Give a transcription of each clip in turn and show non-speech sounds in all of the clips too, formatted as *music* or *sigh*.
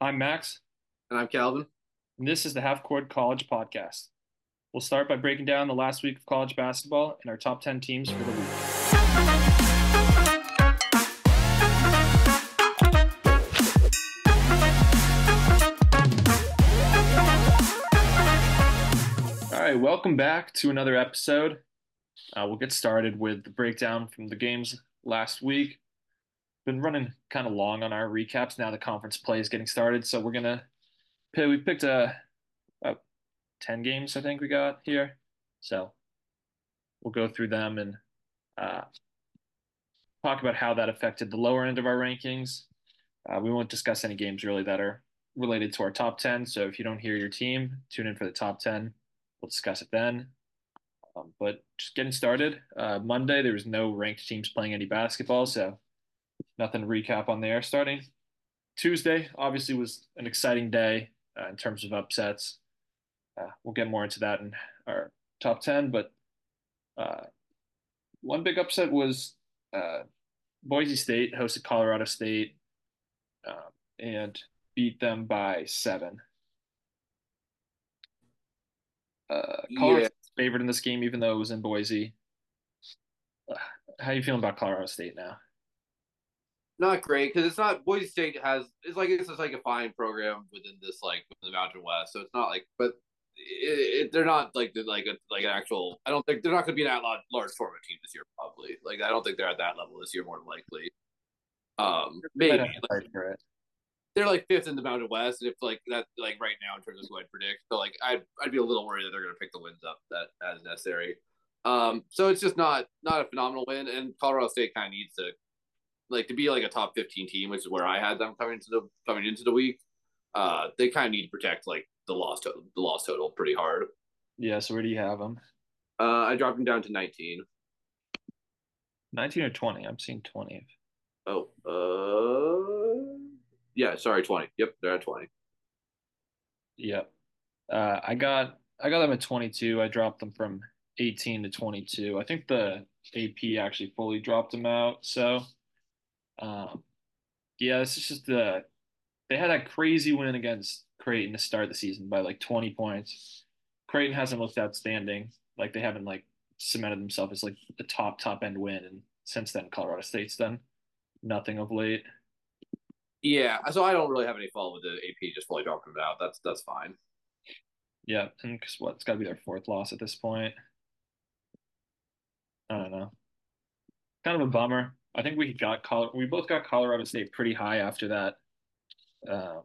I'm Max, And I'm Calvin. and this is the Half Court College Podcast. We'll start by breaking down the last week of college basketball and our top 10 teams for the week. All right, welcome back to another episode. Uh, we'll get started with the breakdown from the games last week. Been running kind of long on our recaps now. The conference play is getting started, so we're gonna we picked uh, about ten games I think we got here. So we'll go through them and uh, talk about how that affected the lower end of our rankings. Uh, we won't discuss any games really that are related to our top ten. So if you don't hear your team, tune in for the top ten. We'll discuss it then. Um, but just getting started. Uh, Monday, there was no ranked teams playing any basketball, so nothing to recap on there. Starting Tuesday, obviously, was an exciting day uh, in terms of upsets. Uh, we'll get more into that in our top 10, but uh, one big upset was uh, Boise State hosted Colorado State um, and beat them by seven. Uh, Colorado Yeah, favored in this game, even though it was in Boise. How you feeling about Colorado State now? Not great because it's not Boise State has it's like it's just like a fine program within this like within the Mountain West, so it's not like but it, it, they're not like the, like a like an actual. I don't think they're not going to be an at large, large tournament team this year. Probably like I don't think they're at that level this year. More than likely, um, maybe like, fight for it. they're like fifth in the Mountain West, and if like that like right now in terms of who I'd predict, so like I'd I'd be a little worried that they're going to pick the wins up that as necessary. Um, so it's just not not a phenomenal win, and Colorado State kind of needs to like to be like a top 15 team, which is where I had them coming into the coming into the week. Uh, they kind of need to protect like the loss total, the loss total pretty hard. Yeah, so where do you have them? Uh, I dropped them down to 19. 19 or 20? I'm seeing 20. Oh, uh, yeah, sorry, 20. Yep, they're at 20. Yep. Uh, I got I got them at 22. I dropped them from 18 to 22. I think the AP actually fully dropped them out. So, um, yeah, this is just the they had that crazy win against Creighton to start the season by like 20 points. Creighton hasn't looked outstanding. Like they haven't like cemented themselves as like the top top end win. And since then, Colorado State's done nothing of late. Yeah, so I don't really have any fault with the AP just fully dropping them out. That's that's fine. Yeah, and because what it's got to be their fourth loss at this point. I don't know. Kind of a bummer. I think we got Col we both got Colorado State pretty high after that. Um,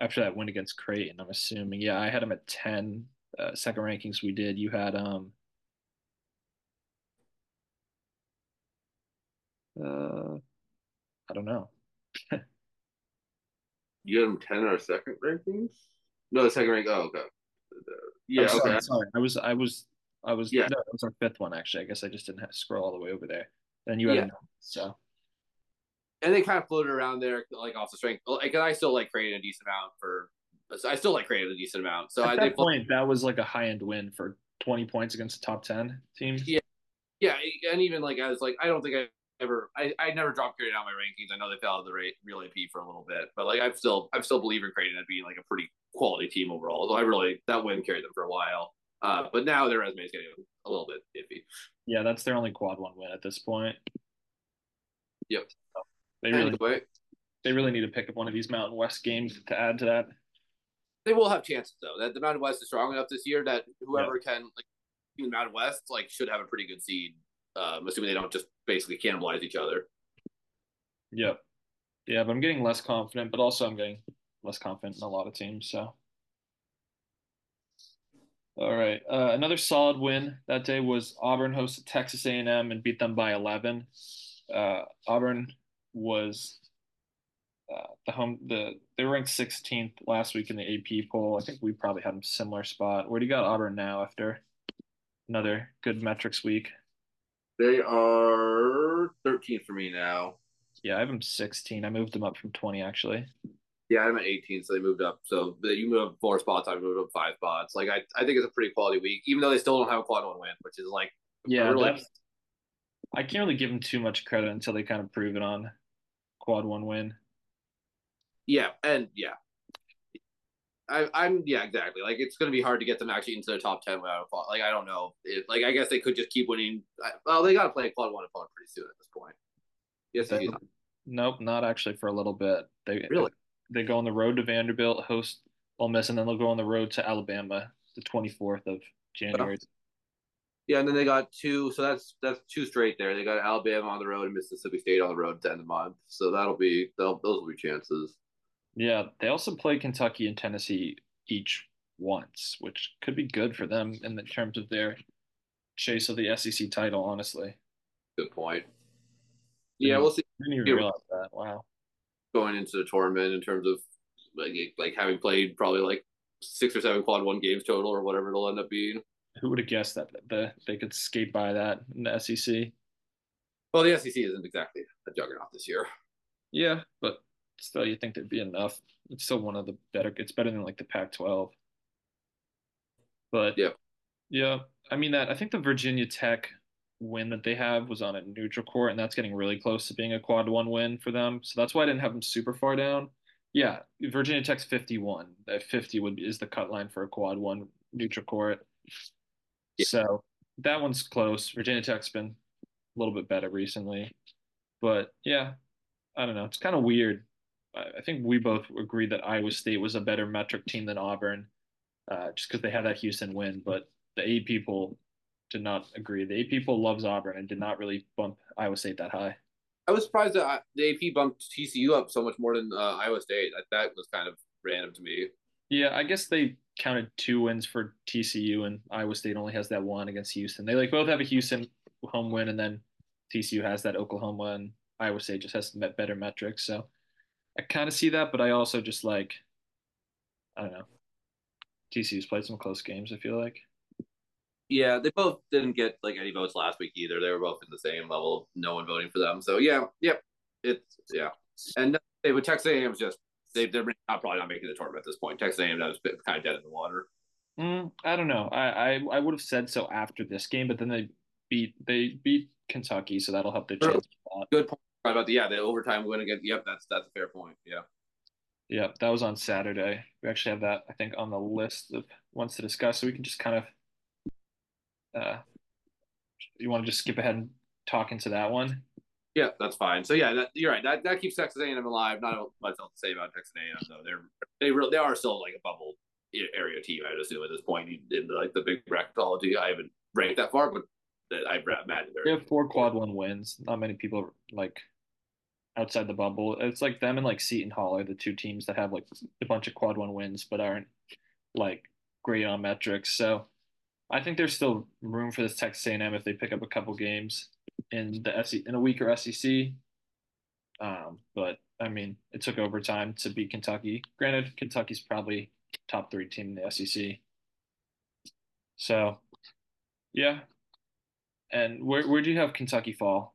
after that win against Creighton, I'm assuming. Yeah, I had them at 10. Uh, second rankings we did. You had um uh I don't know. *laughs* You had them 10 or second rankings? No, the second rank. Oh, okay. Yeah, sorry, okay. sorry. I was I was I was Yeah, no, that was our fifth one actually. I guess I just didn't scroll all the way over there. You yeah. so and they kind of floated around there, like off the strength. Like, I still like Creighton a decent amount for. I still like Creighton a decent amount. So at I that point that was like a high end win for 20 points against a top 10 team. yeah yeah, and even like I was like I don't think I ever I, I never dropped Creighton out my rankings. I know they fell out of the rate, real AP for a little bit, but like I'm still I'm still believe in Creighton as being like a pretty quality team overall. So I really that win carried them for a while. Uh, but now their resume is getting a little bit iffy. Yeah, that's their only quad one win at this point. Yep. They really Anyway, they really need to pick up one of these Mountain West games to add to that. they will have chances though. That the Mountain West is strong enough this year that whoever can like in the Mountain West like should have a pretty good seed. Um, assuming they don't just basically cannibalize each other. Yep. Yeah, but I'm getting less confident, but also I'm getting less confident in a lot of teams. So, all right. Uh, another solid win that day was Auburn hosted Texas A&M and beat them by 11. Uh, Auburn was uh, the home the they were ranked 16th last week in the AP poll. I think we probably had a similar spot. Where do you got Auburn now after another good metrics week? They are 13th for me now. Yeah, I have them 16. I moved them up from 20 actually. Yeah, I'm at 18, so they moved up. So you moved up four spots. I moved up five spots. Like I, I think it's a pretty quality week, even though they still don't have a quad one win, which is like Yeah, really I can't really give them too much credit until they kind of prove it on quad one win. Yeah, and yeah, I, I'm yeah, exactly. Like it's going to be hard to get them actually into the top ten without a quad. Like I don't know. It, like I guess they could just keep winning. Well, they got to play a quad one opponent pretty soon at this point. Yes, They, nope, not actually for a little bit. They really. They go on the road to Vanderbilt, host Ole Miss, and then they'll go on the road to Alabama the 24th of January. Yeah, and then they got two. So that's that's two straight there. They got Alabama on the road and Mississippi State on the road to end of the month. So that'll be those will be chances. Yeah, they also play Kentucky and Tennessee each once, which could be good for them in the terms of their chase of the SEC title. Honestly, Good point. didn't Yeah, we'll see didn't even realize that. Wow, going into the tournament in terms of like like having played probably like six or seven quad one games total or whatever it'll end up being. who would have guessed that the they could skate by that in the SEC? Well, the SEC isn't exactly a juggernaut this year. Yeah, but still, you think there'd be enough. It's still one of the better. It's better than like the Pac-12. But Yeah. yeah, I mean that. I think the Virginia Tech win that they have was on a neutral court, and that's getting really close to being a quad one win for them. So that's why I didn't have them super far down. Yeah, Virginia Tech's 51. That 50 would be, is the cut line for a quad one neutral court. Yeah. So that one's close. Virginia Tech's been a little bit better recently. But yeah, I don't know. It's kind of weird. I I think we both agreed that Iowa State was a better metric team than Auburn, uh, just because they had that Houston win. But the AP people did not agree. The AP people loves Auburn and did not really bump Iowa State that high. I was surprised that the AP bumped TCU up so much more than uh, Iowa State. That, that was kind of random to me. Yeah, I guess they counted two wins for TCU, and Iowa State only has that one against Houston. They like both have a Houston home win, and then TCU has that Oklahoma, and Iowa State just has met better metrics. So I kind of see that, but I also just like I don't know. TCU's played some close games. I feel like. Yeah, they both didn't get like any votes last week either. They were both in the same level, no one voting for them. So yeah, yep, it's yeah. And they with Texas A&M just they they're not probably not making the tournament at this point. Texas A&M was kind of dead in the water. Mm, I don't know. I, I I would have said so after this game, but then they beat they beat Kentucky, so that'll help their Sure. chance a lot. Good point about the yeah the overtime win against. Yep, that's that's a fair point. Yeah. Yeah, that was on Saturday. We actually have that, I think, on the list of ones to discuss. So we can just kind of, uh, you want to just skip ahead and talk into that one? Yeah, that's fine. So yeah, that, you're right. That that keeps Texas A&M alive. Not much else to say about Texas A&M though. They're they really they are still like a bubble area team. I'd assume at this point in the, like the big bracketology. I haven't ranked that far, but I imagine They have four quad one wins. Not many people like outside the bubble. It's like them and like Seton Hall are the two teams that have like a bunch of quad one wins, but aren't like great on metrics. So I think there's still room for this Texas A&M if they pick up a couple games in the SEC in a weaker SEC. Um, but I mean, it took overtime to beat Kentucky. Granted, Kentucky's probably top three team in the SEC. So, yeah. And where where do you have Kentucky fall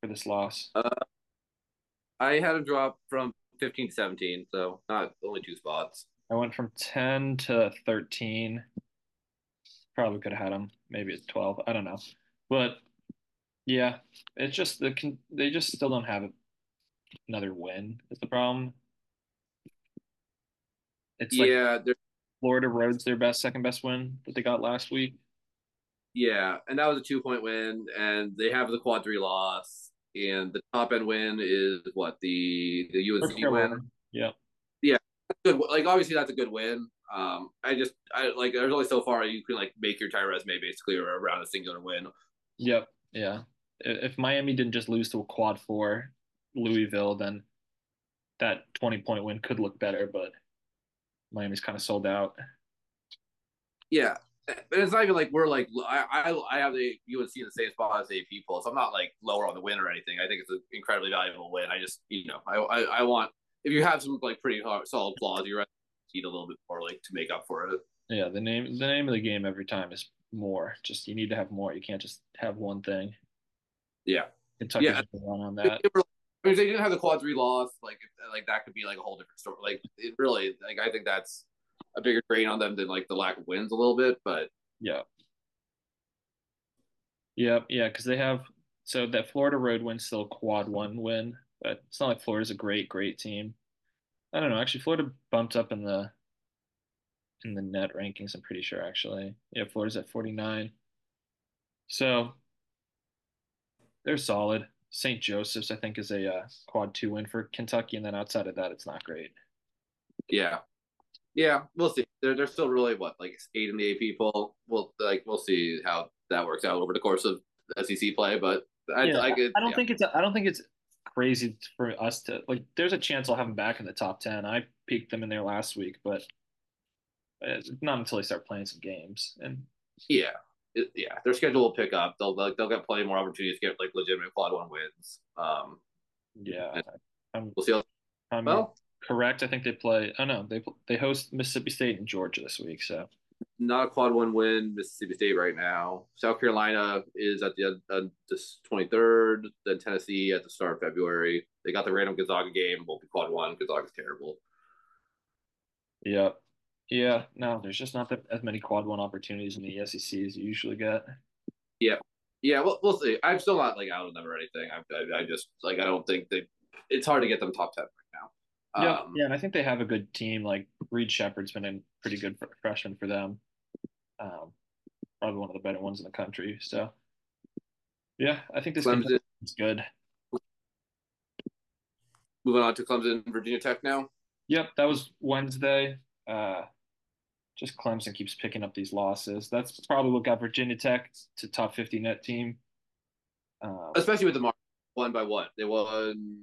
for this loss? I had them drop from 15 to 17, so not only two spots. I went from 10 to 13. Probably could have had them maybe at 12. I don't know. But yeah, it's just the they just still don't have another win is the problem. It's like Yeah, Florida Road's their best second best win that they got last week. yeah, and that was a two point win, and they have the quad three loss, and the top end win is what the the UNC win. Yeah. Good, like obviously that's a good win. Um, I just I like there's only so far you can like make your entire resume basically around a singular win. Yep. Yeah. If Miami didn't just lose to a quad four Louisville, then that 20 point win could look better, but Miami's kind of sold out. Yeah, but it's not even like we're like I I, I have the UNC in the same spot as the AP poll, so I'm not like lower on the win or anything. I think it's an incredibly valuable win. I just you know I I, I want if you have some like pretty hard, solid flaws, you need a little bit more like to make up for it. Yeah, the name the name of the game every time is more. Just you need to have more. You can't just have one thing. Yeah, Kentucky's Yeah. on that. they were- I mean, they didn't have the quad three loss, like if, like that could be like a whole different story. Like it really, like I think that's a bigger drain on them than like the lack of wins a little bit. But Yeah. Yeah, yeah, because they have so that Florida road win's still quad one win, but it's not like Florida's a great, great team. I don't know. Actually, Florida bumped up in the in the net rankings. I'm pretty sure. Actually, yeah, Florida's at 49. So they're solid. St. Joseph's, I think, is a uh, quad two win for Kentucky, and then outside of that, it's not great. Yeah, yeah, we'll see. They're they're still really what like eight in the AP poll. We'll like we'll see how that works out over the course of SEC play. But I Yeah, I, I could, I don't yeah think it's I don't think it's crazy for us to like. There's a chance I'll have them back in the top ten. I peaked them in there last week, but not until they start playing some games. And yeah it, yeah their schedule will pick up. They'll like they'll get plenty more opportunities to get like legitimate quad one wins. Um, yeah, I'm we'll see. How, I'm well, correct. I think they play. Oh no, they they host Mississippi State and Georgia this week. So not a quad one win. Mississippi State right now. South Carolina is at the uh, this twenty third. Then Tennessee at the start of February. They got the random Gonzaga game. Won't be quad one. Gonzaga's terrible. yeah, yeah. No, there's just not that, as many quad one opportunities in the SEC as you usually get. Yeah, yeah. We'll we'll see. I'm still not like out of them or anything. I I, I just like I don't think they. It's hard to get them top ten right now. Yeah, Um, yeah, and I think they have a good team. Like Reed Sheppard's been a pretty good freshman for them. Um, probably one of the better ones in the country. So yeah, I think this Clemson. is good. Moving on to Clemson, Virginia Tech now. Yep, that was Wednesday. Uh, just Clemson keeps picking up these losses. That's probably what got Virginia Tech to top 50 net team. Um, especially with the mark one by one. They won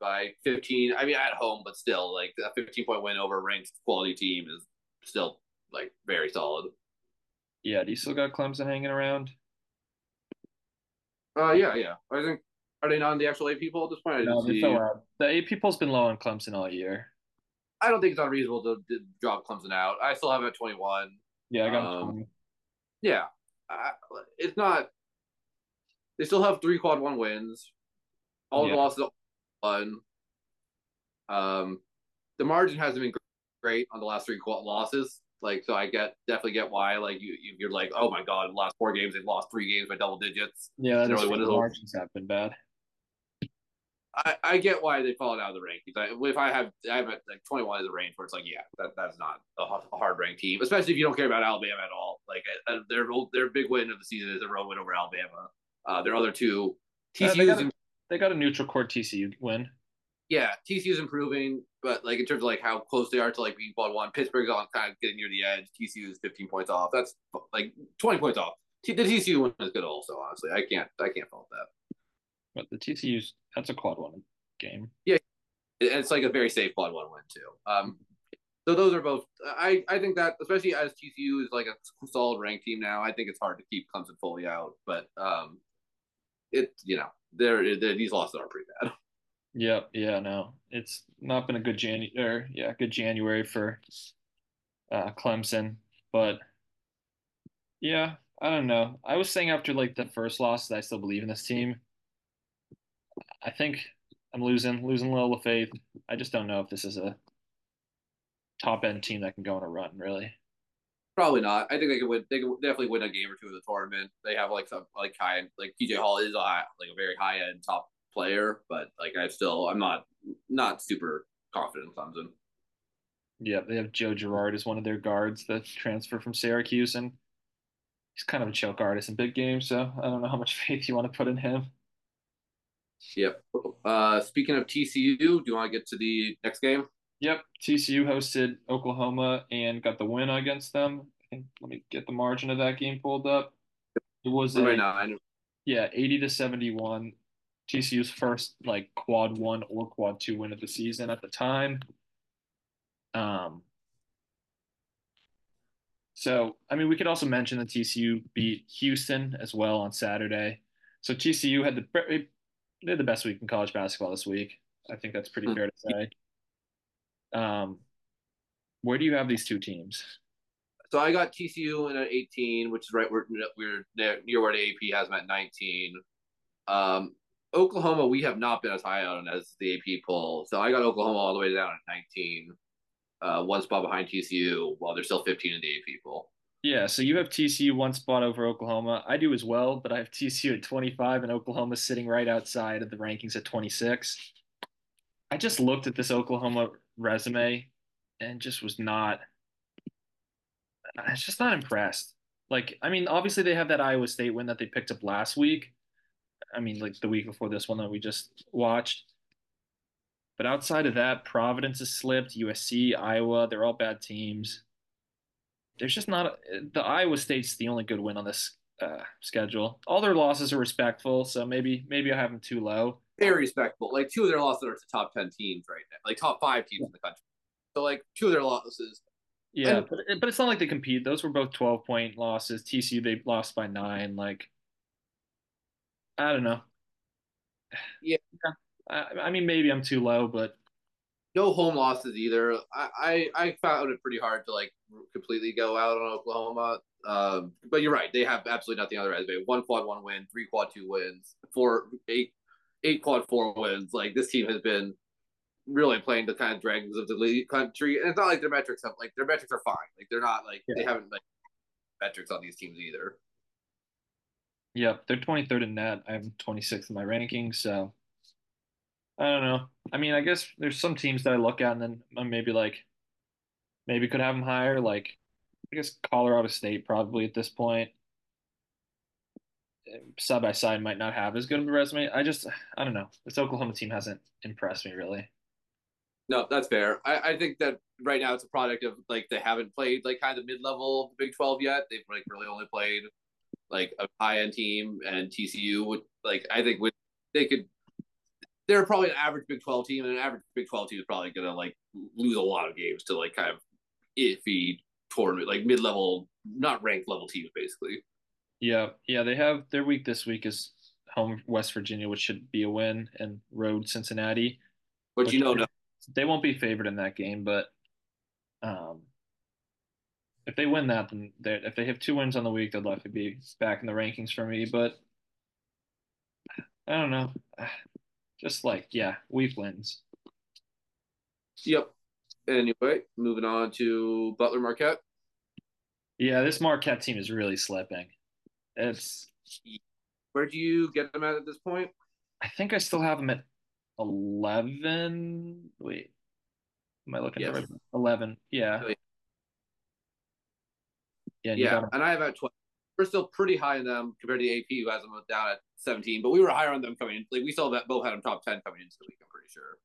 by 15. I mean, at home, but still, like a 15 point win over a ranked quality team is still like very solid. yeah, do you still got Clemson hanging around? Uh, yeah, yeah. I think are they not in the actual AP poll at this point? I No, they see. fell. The AP poll's been low on Clemson all year. I don't think it's unreasonable to, to drop Clemson out. I still have it at 21. Yeah, I got Um, 20. Yeah, I, it's not. They still have three quad one wins. All Yeah. the losses are one. Um, the margin hasn't been great on the last three losses. Like, so I get definitely get why. Like, you you're like, oh my god, the last four games they've lost three games by double digits. Yeah, that They really. The margins have been bad. I, I get why they've fallen out of the rankings. I, if I have I have it like 21 as a range where it's like, yeah, that, that's not a hard ranked team, especially if you don't care about Alabama at all. Like uh, their their big win of the season is a road win over Alabama. Uh, their other two, Uh, they, TCU's got in, a, they got a neutral court TCU win. yeah, TCU's improving, but like in terms of like how close they are to like being quad one, Pittsburgh's on kind of getting near the edge. TCU is 15 points off. That's like 20 points off. T- the TCU one is good also. Honestly, I can't I can't fault that. But the TCU's that's a quad one game. Yeah, It's like a very safe quad one win too. Um, so those are both. I I think that especially as TCU is like a solid ranked team now, I think it's hard to keep Clemson fully out. But um, it you know they're these losses are pretty bad. Yep, yeah, no. It's not been a good Jan or yeah, good January for uh Clemson, but yeah, I don't know. I was saying after like the first loss that I still believe in this team. I think I'm losing losing a little faith. I just don't know if this is a top end team that can go on a run, really. Probably not. I think they could win. They could definitely win a game or two of the tournament. They have like some like high end like PJ Hall is a high, like a very high end top player, but like I still I'm not not super confident in Clemson. Yeah, they have Joe Girard as one of their guards that transfer from Syracuse, and he's kind of a choke artist in big games. So I don't know how much *laughs* faith you want to put in him. Yep. Uh, speaking of TCU, do you want to get to the next game? Yep, TCU hosted Oklahoma and got the win against them. I think, let me get the margin of that game pulled up. It was Right a yeah, 80 to 71. TCU's first like quad one or quad two win of the season at the time. Um, so I mean, we could also mention that TCU beat Houston as well on Saturday. So TCU had the they had the best week in college basketball this week. I think that's pretty fair to say. Um, where do you have these two teams? So I got TCU in at 18, which is right where we're near, near where the AP has them at 19. Um, Oklahoma, we have not been as high on as the AP poll. So I got Oklahoma all the way down at 19, uh, one spot behind TCU, while they're still 15 in the AP poll. Yeah, so you have TCU one spot over Oklahoma. I do as well, but I have TCU at 25 and Oklahoma sitting right outside of the rankings at 26. I just looked at this Oklahoma resume and just was not. I was just not impressed. Like, I mean, obviously they have that Iowa State win that they picked up last week. I mean, like the week before this one that we just watched. But outside of that, Providence has slipped. USC, Iowa, they're all bad teams. There's just not a, the Iowa State's the only good win on this uh, schedule. All their losses are respectful, so maybe maybe I have them too low. Very respectable. Like two of their losses are to top ten teams right now, like top five teams in the country. So like two of their losses. Yeah, and, but, but it's not like they compete. Those were both twelve point losses. TCU they lost by nine. Like I don't know. *sighs* Yeah. I, I mean, maybe I'm too low, but no home losses either. I, I, I found it pretty hard to like completely go out on Oklahoma. Um, but you're right; they have absolutely nothing on their resume. One quad one win, three quad two wins, four eight eight quad four wins. Like this team has been really playing the kind of dregs of the league country, and it's not like their metrics have like their metrics are fine. Like they're not like yeah. they haven't like metrics on these teams either. Yep, they're 23rd in net. I'm 26th in my ranking, so I don't know. I mean, I guess there's some teams that I look at and then I'm maybe like maybe could have them higher. Like I guess Colorado State probably at this point. Side by side might not have as good of a resume. I just I don't know. This Oklahoma team hasn't impressed me really. No, that's fair. I, I think that right now it's a product of like they haven't played like kind of mid level Big Twelve yet. They've like really only played like a high end team and TCU would like I think would they could they're probably an average Big Twelve team, and an average Big Twelve team is probably gonna like lose a lot of games to like kind of iffy tournament, like mid level, not ranked level teams, basically. Yeah, yeah, they have their week this week is home West Virginia, which should be a win, and road Cincinnati. But you know, no. they won't be favored in that game, but um, if they win that, then if they have two wins on the week, they'll likely be back in the rankings for me. But I don't know. *sighs* Just like, yeah, weak wins. Yep. Anyway, moving on to Butler Marquette. Yeah, this Marquette team is really slipping. It's where do you get them at at this point? I think I still have them at eleven. Wait, am I looking yes. at eleven? Yeah. Oh, yeah, yeah, and I have at twelve. We're still pretty high in them compared to AP, who has them down at 17, but we were higher on them coming in. Like we saw that both had them top 10 coming into the week. I'm pretty sure.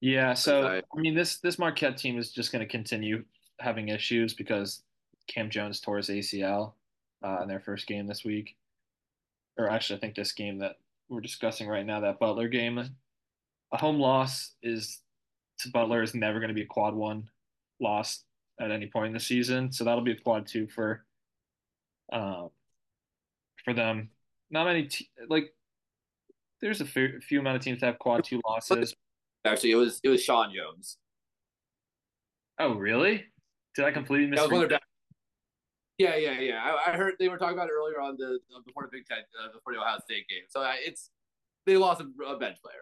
Yeah. So I, I mean, this this Marquette team is just going to continue having issues because Cam Jones tore his ACL uh, in their first game this week, or actually, I think this game that we're discussing right now, that Butler game, a home loss is to Butler is never going to be a quad one loss at any point in the season. So that'll be a quad two for um, for them not many te- like there's a few, few amount of teams that have quad two losses. Actually, it was it was Sean Jones. Oh, really? Did I completely miss? Yeah, yeah, yeah. I, I, heard they were talking about it earlier on the before the Big Ten, uh, before the Ohio State game. So uh, it's they lost a, a, bench player.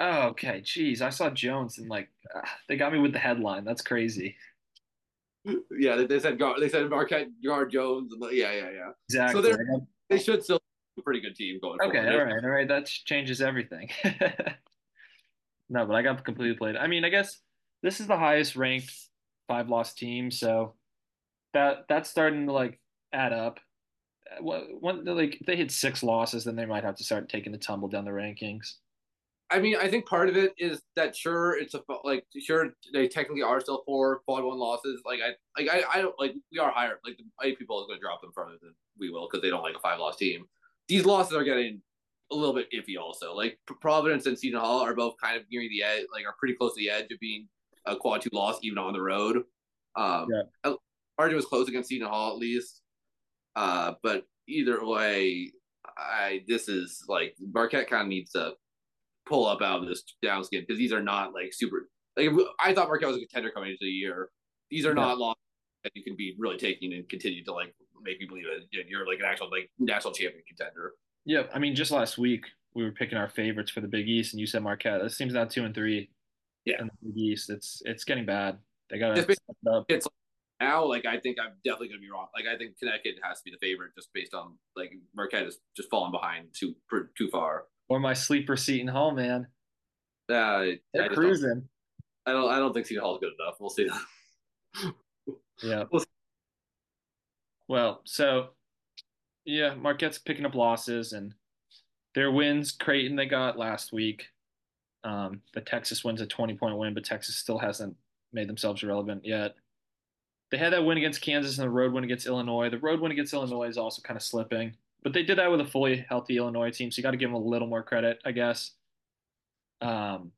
Oh, okay. Jeez, I saw Jones and like uh, they got me with the headline. That's crazy. Yeah, they, they said guard, they said Marquette guard Jones. And, yeah, yeah, yeah. Exactly. So they should still a pretty good team going. Okay, forward. all right, all right. That changes everything. *laughs* no, but I got completely played. I mean, I guess this is the highest ranked five loss team, so that that's starting to like add up. When like if they hit six losses, then they might have to start taking the tumble down the rankings. I mean, I think part of it is that sure it's a like sure they technically are still four quad one losses. Like I like I, I don't like we are higher. Like the AP people is going to drop them further than we will because they don't like a five loss team these losses are getting a little bit iffy also. Like Providence and Seton Hall are both kind of nearing the edge, like are pretty close to the edge of being a quad two loss even on the road. Um, yeah. Margin was close against Seton Hall at least. Uh, but either way, I this is like Marquette kind of needs to pull up out of this downskin because these are not like super. Like I thought Marquette was a contender coming into the year. These are yeah. not long that you can be really taking and continue to like make me believe it. You're like an actual like national champion contender. Yeah, I mean, just last week we were picking our favorites for the Big East, and you said Marquette. This seems now two and three. Yeah, in the Big East, it's it's getting bad. They got to. It's now like I think I'm definitely gonna be wrong. Like I think Connecticut has to be the favorite just based on like Marquette is just falling behind too too far. Or my sleeper Seton Hall, man. Uh, They're cruising. I don't I don't think Seton Hall is good enough. We'll see. *laughs* Yeah. We'll see. Well, so yeah, Marquette's picking up losses and their wins. Creighton they got last week. Um, the Texas wins a 20 point win, but Texas still hasn't made themselves relevant yet. They had that win against Kansas and the road win against Illinois. The road win against Illinois is also kind of slipping, but they did that with a fully healthy Illinois team, so you got to give them a little more credit, I guess. Um,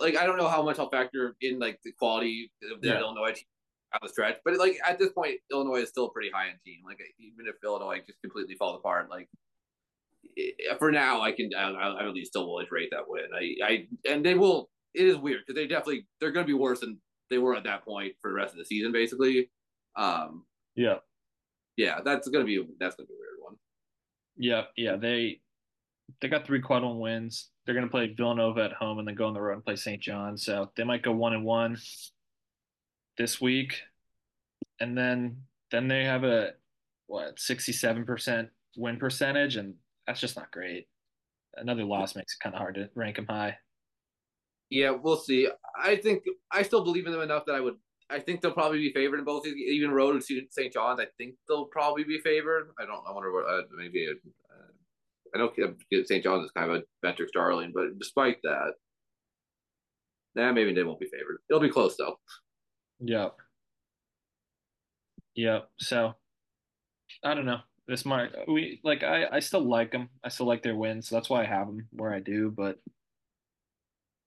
like I don't know how much I'll factor in like the quality of the Yeah. Illinois team on the stretch, but like at this point, Illinois is still a pretty high end team. Like even if Illinois just completely falls apart, like eh, for now, I can I, I at least still will rate that win. I I and they will. It is weird because they definitely they're going to be worse than they were at that point for the rest of the season, basically. Um, yeah, yeah, that's going to be that's to be a weird one. yeah, yeah. They they got three quad one wins. They're going to play Villanova at home and then go on the road and play St. John. So they might go one and one this week, and then then they have a what sixty seven percent win percentage, and that's just not great. Another loss makes it kind of hard to rank them high. Yeah, we'll see. I think I still believe in them enough that I would. I think they'll probably be favored in both, even Road and St. John's. I think they'll probably be favored. I don't. I wonder what. Uh, maybe. Uh, I know St. John's is kind of a metric darling, but despite that, nah, maybe they won't be favored. It'll be close though. Yep. Yep. So I don't know. This might we like I I still like them. I still like their wins. So that's why I have them where I do. But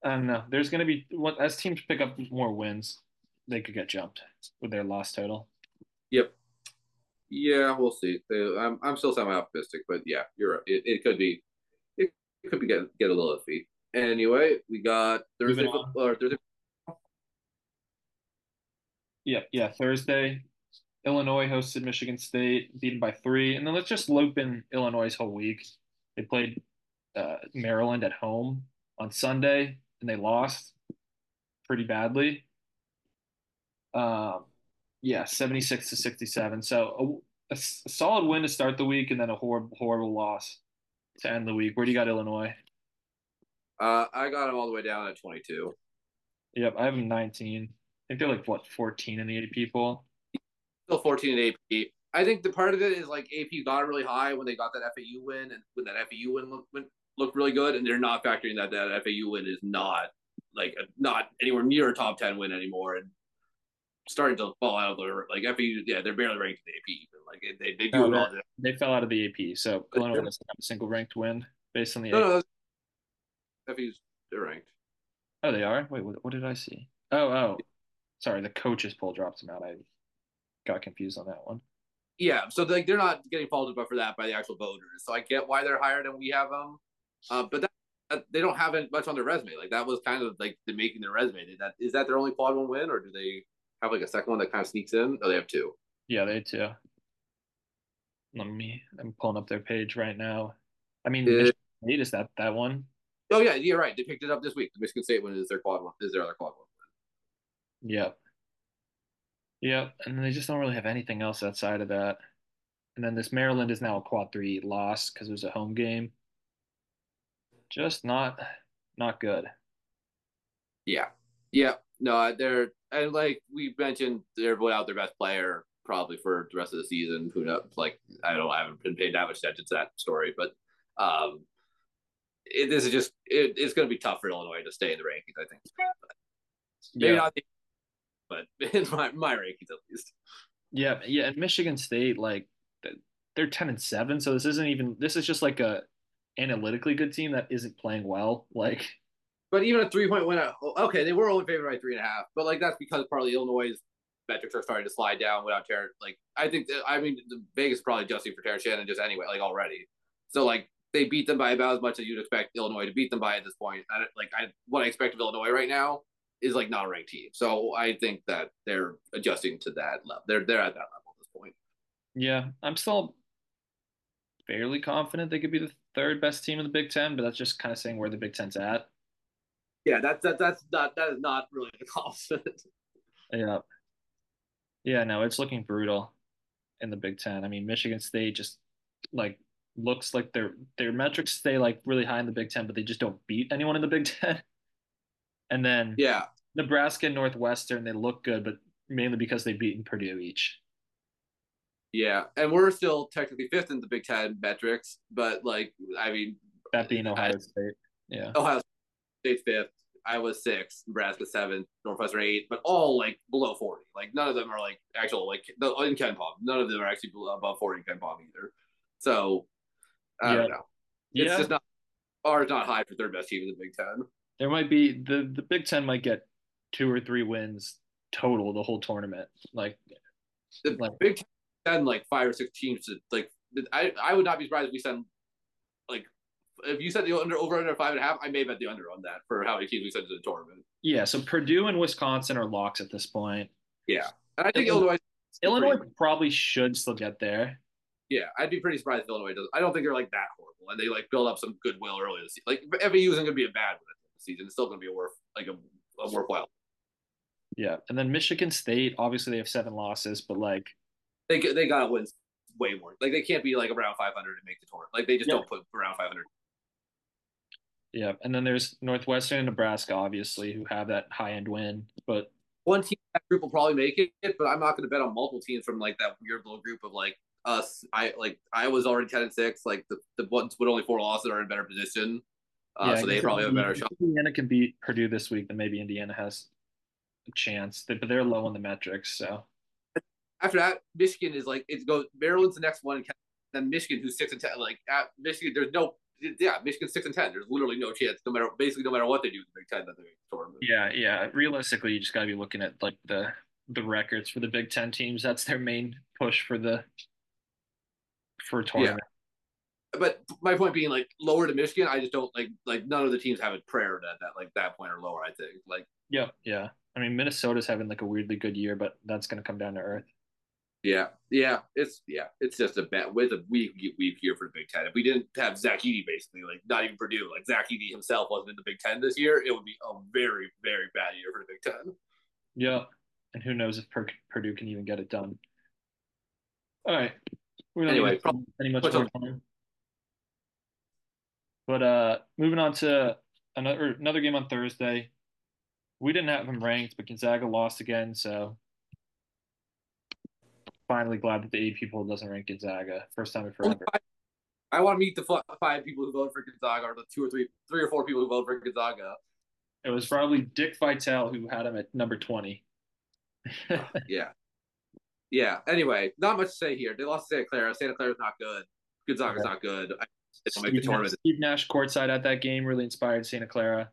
I don't know. There's gonna be as teams pick up more wins, they could get jumped with their loss total. Yep. Yeah, we'll see. I'm I'm still semi optimistic, but yeah, you're right. It, it could be. It could be get get a little iffy. Anyway, we got Thursday. Or Thursday. Yeah, yeah. Thursday, Illinois hosted Michigan State, beaten by three, and then let's just loop in Illinois' whole week. They played uh, Maryland at home on Sunday, and they lost pretty badly. Um, yeah, 76 to 67. So a solid win to start the week, and then a horrible, horrible loss to end the week. Where do you got Illinois? Uh, I got them all the way down at 22. Yep, I have them 19. I think they're like what 14 in the AP people. still 14 in AP. I think the part of it is like AP got really high when they got that FAU win, and when that FAU win looked, looked really good, and they're not factoring that that FAU win is not like a, not anywhere near a top 10 win anymore, and starting to fall out of their like FAU. Yeah, they're barely ranked in the AP. Even. Like they they do Oh, it all. They fell out of the AP, so Illinois doesn't have a single ranked win based on the No, AP. no, FAU's they're ranked. Oh, they are. Wait, what, what did I see? Oh, oh, sorry. The coaches poll dropped them out. I got confused on that one. Yeah, so like they're not getting faulted but for that by the actual voters. So I get why they're higher than we have them, uh, but that, that, they don't have it much on their resume. Like that was kind of like the making their resume. Did that is that their only quad one win, or do they have like a second one that kind of sneaks in? Oh, they have two. Yeah, they too. Let me. I'm pulling up their page right now. I mean, Michigan State is that that one? Oh yeah, you're right. They picked it up this week. The Michigan State one is their quad one. Is their other quad one? Yep. Yep. And they just don't really have anything else outside of that. And then this Maryland is now a quad three loss because it was a home game. Just not not good. Yeah, yeah. No, they're and like we mentioned, they're without their best player probably for the rest of the season. Who knows? Like I don't, I haven't been paid that much attention to that story, but um, it, this is just it, it's going to be tough for Illinois to stay in the rankings. I think maybe Yeah. not, but *laughs* in my my rankings at least. Yeah, yeah, and Michigan State, like they're ten and seven, so this isn't even this is just like a analytically good team that isn't playing well. Like, But even a three point win, at, okay, they were only favored by three and a half, but like that's because partly Illinois' metrics are starting to slide down without Terrence. Like I think, that, I mean, the Vegas is probably adjusting for Terrence Shannon just anyway, like already. So like they beat them by about as much as you'd expect Illinois to beat them by at this point. I, like I, what I expect of Illinois right now is like not a ranked team. So I think that they're adjusting to that level. They're they're at that level at this point. yeah, I'm still fairly confident they could be the third best team in the Big Ten, but that's just kind of saying where the Big Ten's at. Yeah, that's that, that's not that is not really the *laughs* confidence. Yeah, yeah, no, it's looking brutal in the Big Ten. I mean, Michigan State just like looks like their their metrics stay like really high in the Big Ten, but they just don't beat anyone in the Big *laughs* Ten. And then yeah, Nebraska and Northwestern, they look good, but mainly because they've beaten Purdue each. Yeah, and we're still technically fifth in the Big Ten metrics, but like, I mean, that being Ohio I, State, yeah, Ohio State fifth, Iowa six, Nebraska seven, Northwestern eight, but all like below forty. Like none of them are like actual like in KenPom. None of them are actually above forty in KenPom either. So I yeah. don't know. It's yeah. just not ours not high for third best team in the Big Ten. There might be the the Big Ten might get two or three wins total the whole tournament. Like the like, Big Ten, like five or six teams. To, like I I would not be surprised if we send like if you said the under over under five and a half, I may bet the under on that for how many teams we send to the tournament. Yeah, so Purdue and Wisconsin are locks at this point. Yeah, and I think Illinois. Illinois pretty, probably should still get there. Yeah, I'd be pretty surprised if Illinois does. I don't think they're like that horrible, and they like build up some goodwill early this season. Like FAU isn't going to be a bad one this season. It's still going to be a worth like a, a worthwhile. Yeah, and then Michigan State, obviously they have seven losses, but like they they got to win way more. Like they can't be like around 500 to make the tour. Like they just don't put around 500 yeah, and then there's Northwestern and Nebraska, obviously, who have that high end win. But one team that group will probably make it, but I'm not going to bet on multiple teams from like that weird little group of like us. I like I was already ten and six. Like the the ones with only four losses are in better position, uh, yeah, so they probably have a better shot. Indiana can beat Purdue this week, then maybe Indiana has a chance. But they're low on the metrics, so. After that, Michigan is like it goes. Maryland's the next one, then Michigan, who's six and ten. Like at Michigan, there's no yeah, Michigan six and ten. There's literally no chance, no matter basically no matter what they do in the Big Ten, that they tournament. Yeah, yeah. Realistically, you just got to be looking at like the the records for the Big Ten teams. That's their main push for the for tournament. Yeah. But my point being, like lower to Michigan, I just don't like like none of the teams have a prayer at that like that point or lower. I think like yeah, yeah. I mean, Minnesota's having like a weirdly good year, but that's going to come down to earth. Yeah, yeah, it's yeah, it's just a bad with a weak week here for the Big Ten. If we didn't have Zach Edey, basically, like not even Purdue, like Zach Edey himself wasn't in the Big Ten this year, it would be a very very bad year for the Big Ten. Yeah, and who knows if Purdue can even get it done. All right. We don't anyway, probably, any much more time. But uh, moving on to another another game on Thursday. We didn't have them ranked, but Gonzaga lost again, so finally glad that the AP people doesn't rank Gonzaga. First time in forever. I want to meet the five people who voted for Gonzaga, or the two or three, three or four people who voted for Gonzaga. It was probably Dick Vitale who had him at number twenty. *laughs* yeah, yeah. Anyway, not much to say here. They lost to Santa Clara. Santa Clara's not good. Gonzaga's yeah. not good. I, Steve, tournament. Steve Nash courtside at that game really inspired Santa Clara.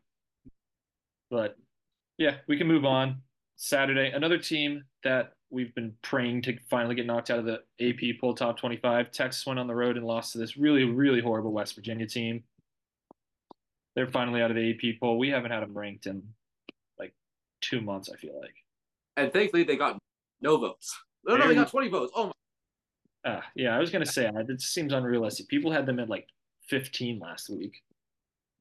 But yeah, we can move on. Saturday, another team that we've been praying to finally get knocked out of the AP poll top 25. Texas went on the road and lost to this really, really horrible West Virginia team. They're finally out of the AP poll. We haven't had them ranked in like two months, I feel like. And thankfully, they got no votes. No, no, they got 20 votes. Oh, my. Uh, yeah, I was going to say, it seems unrealistic. People had them at like 15 last week.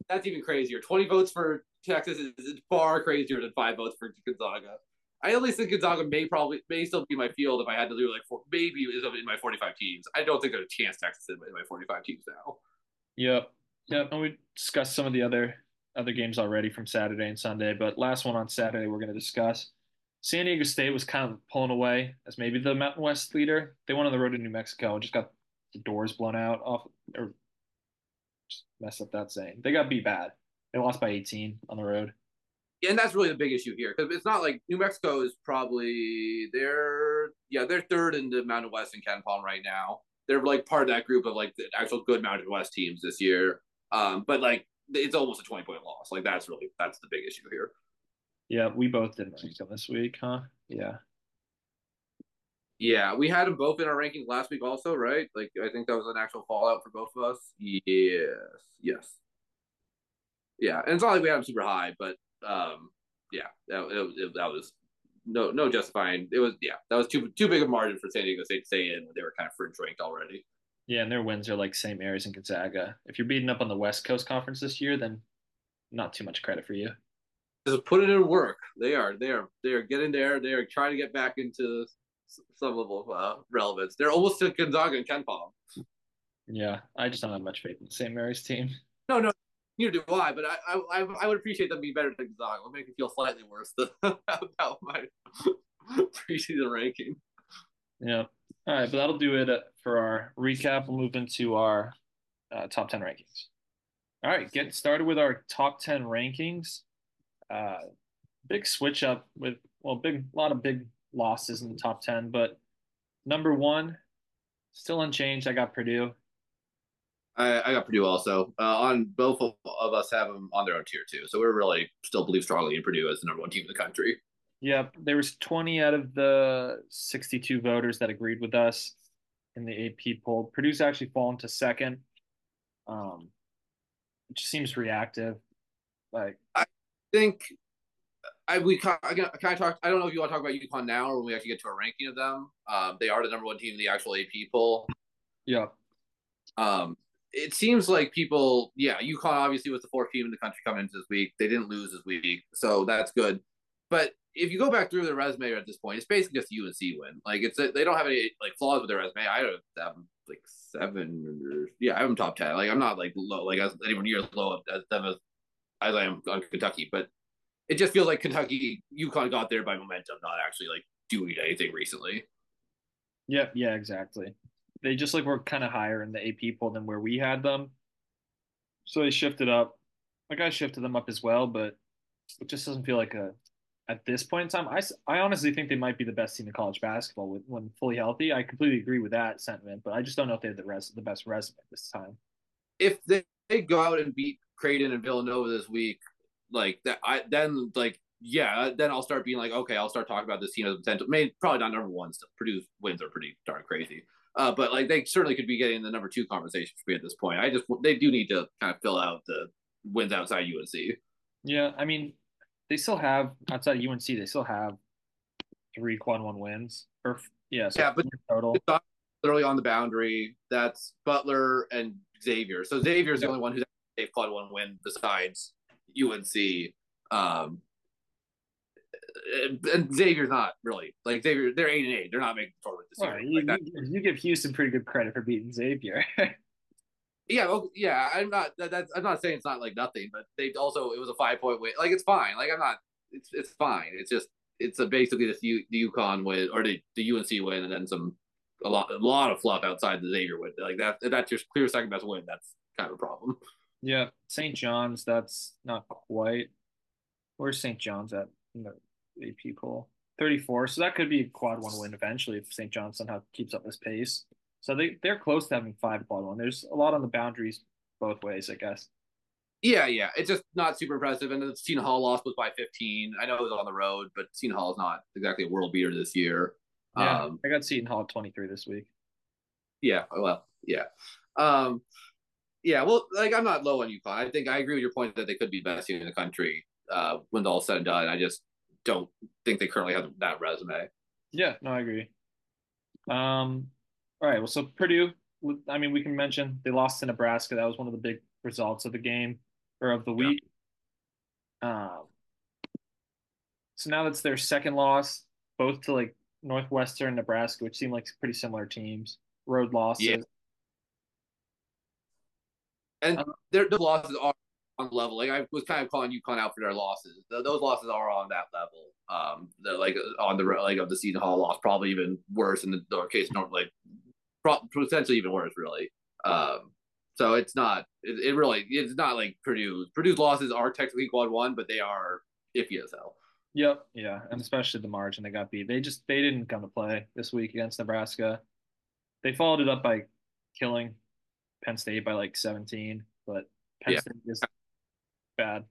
That's even crazier. 20 votes for Texas is far crazier than five votes for Gonzaga. I at least think Gonzaga may probably may still be my field if I had to do like four, maybe is in my 45 teams. I don't think there's a chance Texas in my 45 teams now. Yep, yep. And we discussed some of the other other games already from Saturday and Sunday, but last one on Saturday we're going to discuss. San Diego State was kind of pulling away as maybe the Mountain West leader. They went on the road to New Mexico, and just got the doors blown out off or just messed up that saying. They got beat bad. They lost by 18 on the road and that's really the big issue here because it's not like New Mexico is probably they're yeah they're third in the Mountain West and KenPom right now. They're like part of that group of like the actual good Mountain West teams this year. Um, but like it's almost a twenty point loss. Like that's really that's the big issue here. Yeah, we both didn't rank this week, huh? Yeah. Yeah, we had them both in our rankings last week, also, right? Like, I think that was an actual fallout for both of us. Yes, yes, yeah. And it's not like we had them super high, but um, yeah, that, it, that was no no justifying. It was yeah, that was too too big a margin for San Diego State to stay in when they were kind of fringe ranked already. Yeah, and their wins are like St. Mary's and Gonzaga. If you're beating up on the West Coast Conference this year, then not too much credit for you. Just put it in work. They are they are they are getting there. They are trying to get back into some level of uh, relevance. They're almost to Gonzaga and KenPom. Yeah, I just don't have much faith in the St. Mary's team. No, no, neither do I. But I, I, I would appreciate them being better than Gonzaga. It would make me feel slightly worse *laughs* about my *laughs* preseason ranking. Yeah. All right, but that'll do it for our recap. We'll move into our uh, top ten rankings. All right, get started with our top ten rankings. Uh, big switch up with well, big a lot of big losses in the top ten, but number one, still unchanged. I got Purdue. I, I got Purdue also. Uh, on both of us have them on their own tier too, so we're really still believe strongly in Purdue as the number one team in the country. Yep, there was 20 out of the 62 voters that agreed with us in the AP poll. Purdue's actually fallen to second, um, which seems reactive. Like I think I we kind of, kind of talk. I don't know if you want to talk about UConn now or when we actually get to a ranking of them. Um, they are the number one team in the actual AP poll. Yeah. Um, it seems like people, yeah, UConn obviously was the fourth team in the country coming into this week. They didn't lose this week, so that's good. But if you go back through their resume at this point, it's basically just UNC win. Like it's a, they don't have any like flaws with their resume. I don't have like seven or yeah, I have them top ten. Like I'm not like low like as anyone near as low as them as, as I am on Kentucky, but it just feels like Kentucky UConn got there by momentum, not actually like doing anything recently. Yeah, yeah, exactly. They just like were kind of higher in the AP poll than where we had them, so they shifted up. Like I shifted them up as well, but it just doesn't feel like a at this point in time, I, I honestly think they might be the best team in college basketball with, when fully healthy. I completely agree with that sentiment, but I just don't know if they have the rest the best resume this time. If they, they go out and beat Creighton and Villanova this week, like that, I then like yeah, then I'll start being like, okay, I'll start talking about this team as potential. Maybe probably not number one. Still, Purdue wins are pretty darn crazy. Uh, but like they certainly could be getting the number two conversation for me at this point. I just they do need to kind of fill out the wins outside UNC. Yeah, I mean, they still have outside of UNC, they still have three quad one wins or yeah, so yeah, but total. literally on the boundary. That's Butler and Xavier. So Xavier's yeah. the only one who's a quad one win besides UNC. Um, Uh, and Xavier's not really like Xavier. They're eight and eight. They're not making tournament this well, year. You, like you, you, give Houston pretty good credit for beating Xavier. *laughs* yeah, well, yeah. I'm not. That, that's. I'm not saying it's not like nothing, but they also it was a five point win. Like it's fine. Like I'm not. It's it's fine. It's just it's a basically the U, the UConn win or the the UNC win, and then some a lot a lot of fluff outside the Xavier win. Like that that's your clear second best win. That's kind of a problem. Yeah, St. John's. That's not quite. Where's St. John's at in AP poll? 34. So that could be a quad one win eventually if St. John somehow keeps up this pace. So they they're close to having five quad one. There's a lot on the boundaries both ways, I guess. Yeah, yeah. It's just not super impressive. And the Seton Hall loss was by 15. I know it was on the road, but Seton Hall is not exactly a world beater this year. Yeah, um, I got Seton Hall at 23 this week. Yeah, well, yeah. Um, yeah, well, like I'm not low on UConn. I think I agree with your point that they could be best team in the country uh, when all said and done. I just don't think they currently have that resume. Yeah, no, I agree. Um, all right. Well, so Purdue, I mean, we can mention they lost to Nebraska. That was one of the big results of the game or of the week. Yeah. Um, so now that's their second loss, both to like Northwestern, Nebraska, which seem like pretty similar teams. Road losses. Yeah. And um, their, their losses are level. Like I was kind of calling UConn out for their losses. Those losses are on that level. Um, they're like on the like of the Seton Hall loss, probably even worse in the, the case. Like potentially even worse, really. Um, so it's not. It, it, really. It's not like Purdue. Purdue's losses are technically quad one, but they are iffy as hell. Yep. Yeah, and especially the margin they got beat. They just they didn't come to play this week against Nebraska. They followed it up by killing Penn State by like 17, but Penn yeah. State is bad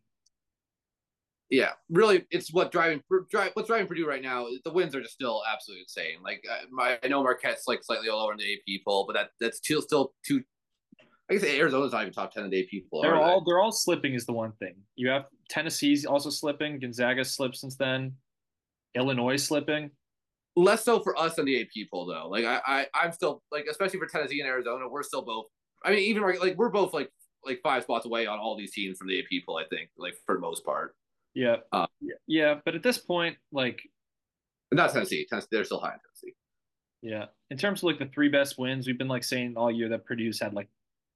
yeah, really, it's what driving drive, what's driving Purdue right now. The wins are just still absolutely insane. Like uh, my, I know Marquette's like slightly lower in the AP poll, but that that's still still too. I guess Arizona's not even top ten in the AP poll. They're all they? they're all slipping is the one thing. You have Tennessee's also slipping. Gonzaga slipped since then. Illinois slipping. Less so for us on the AP poll though. Like I, I I'm still like especially for Tennessee and Arizona, we're still both. I mean, even like we're both like like five spots away on all these teams from the AP poll. I think like for the most part. Yeah. Uh, yeah. Yeah. But at this point, like, not Tennessee. Tennessee. They're still high in Tennessee. Yeah. In terms of like the three best wins, we've been like saying all year that Purdue's had like,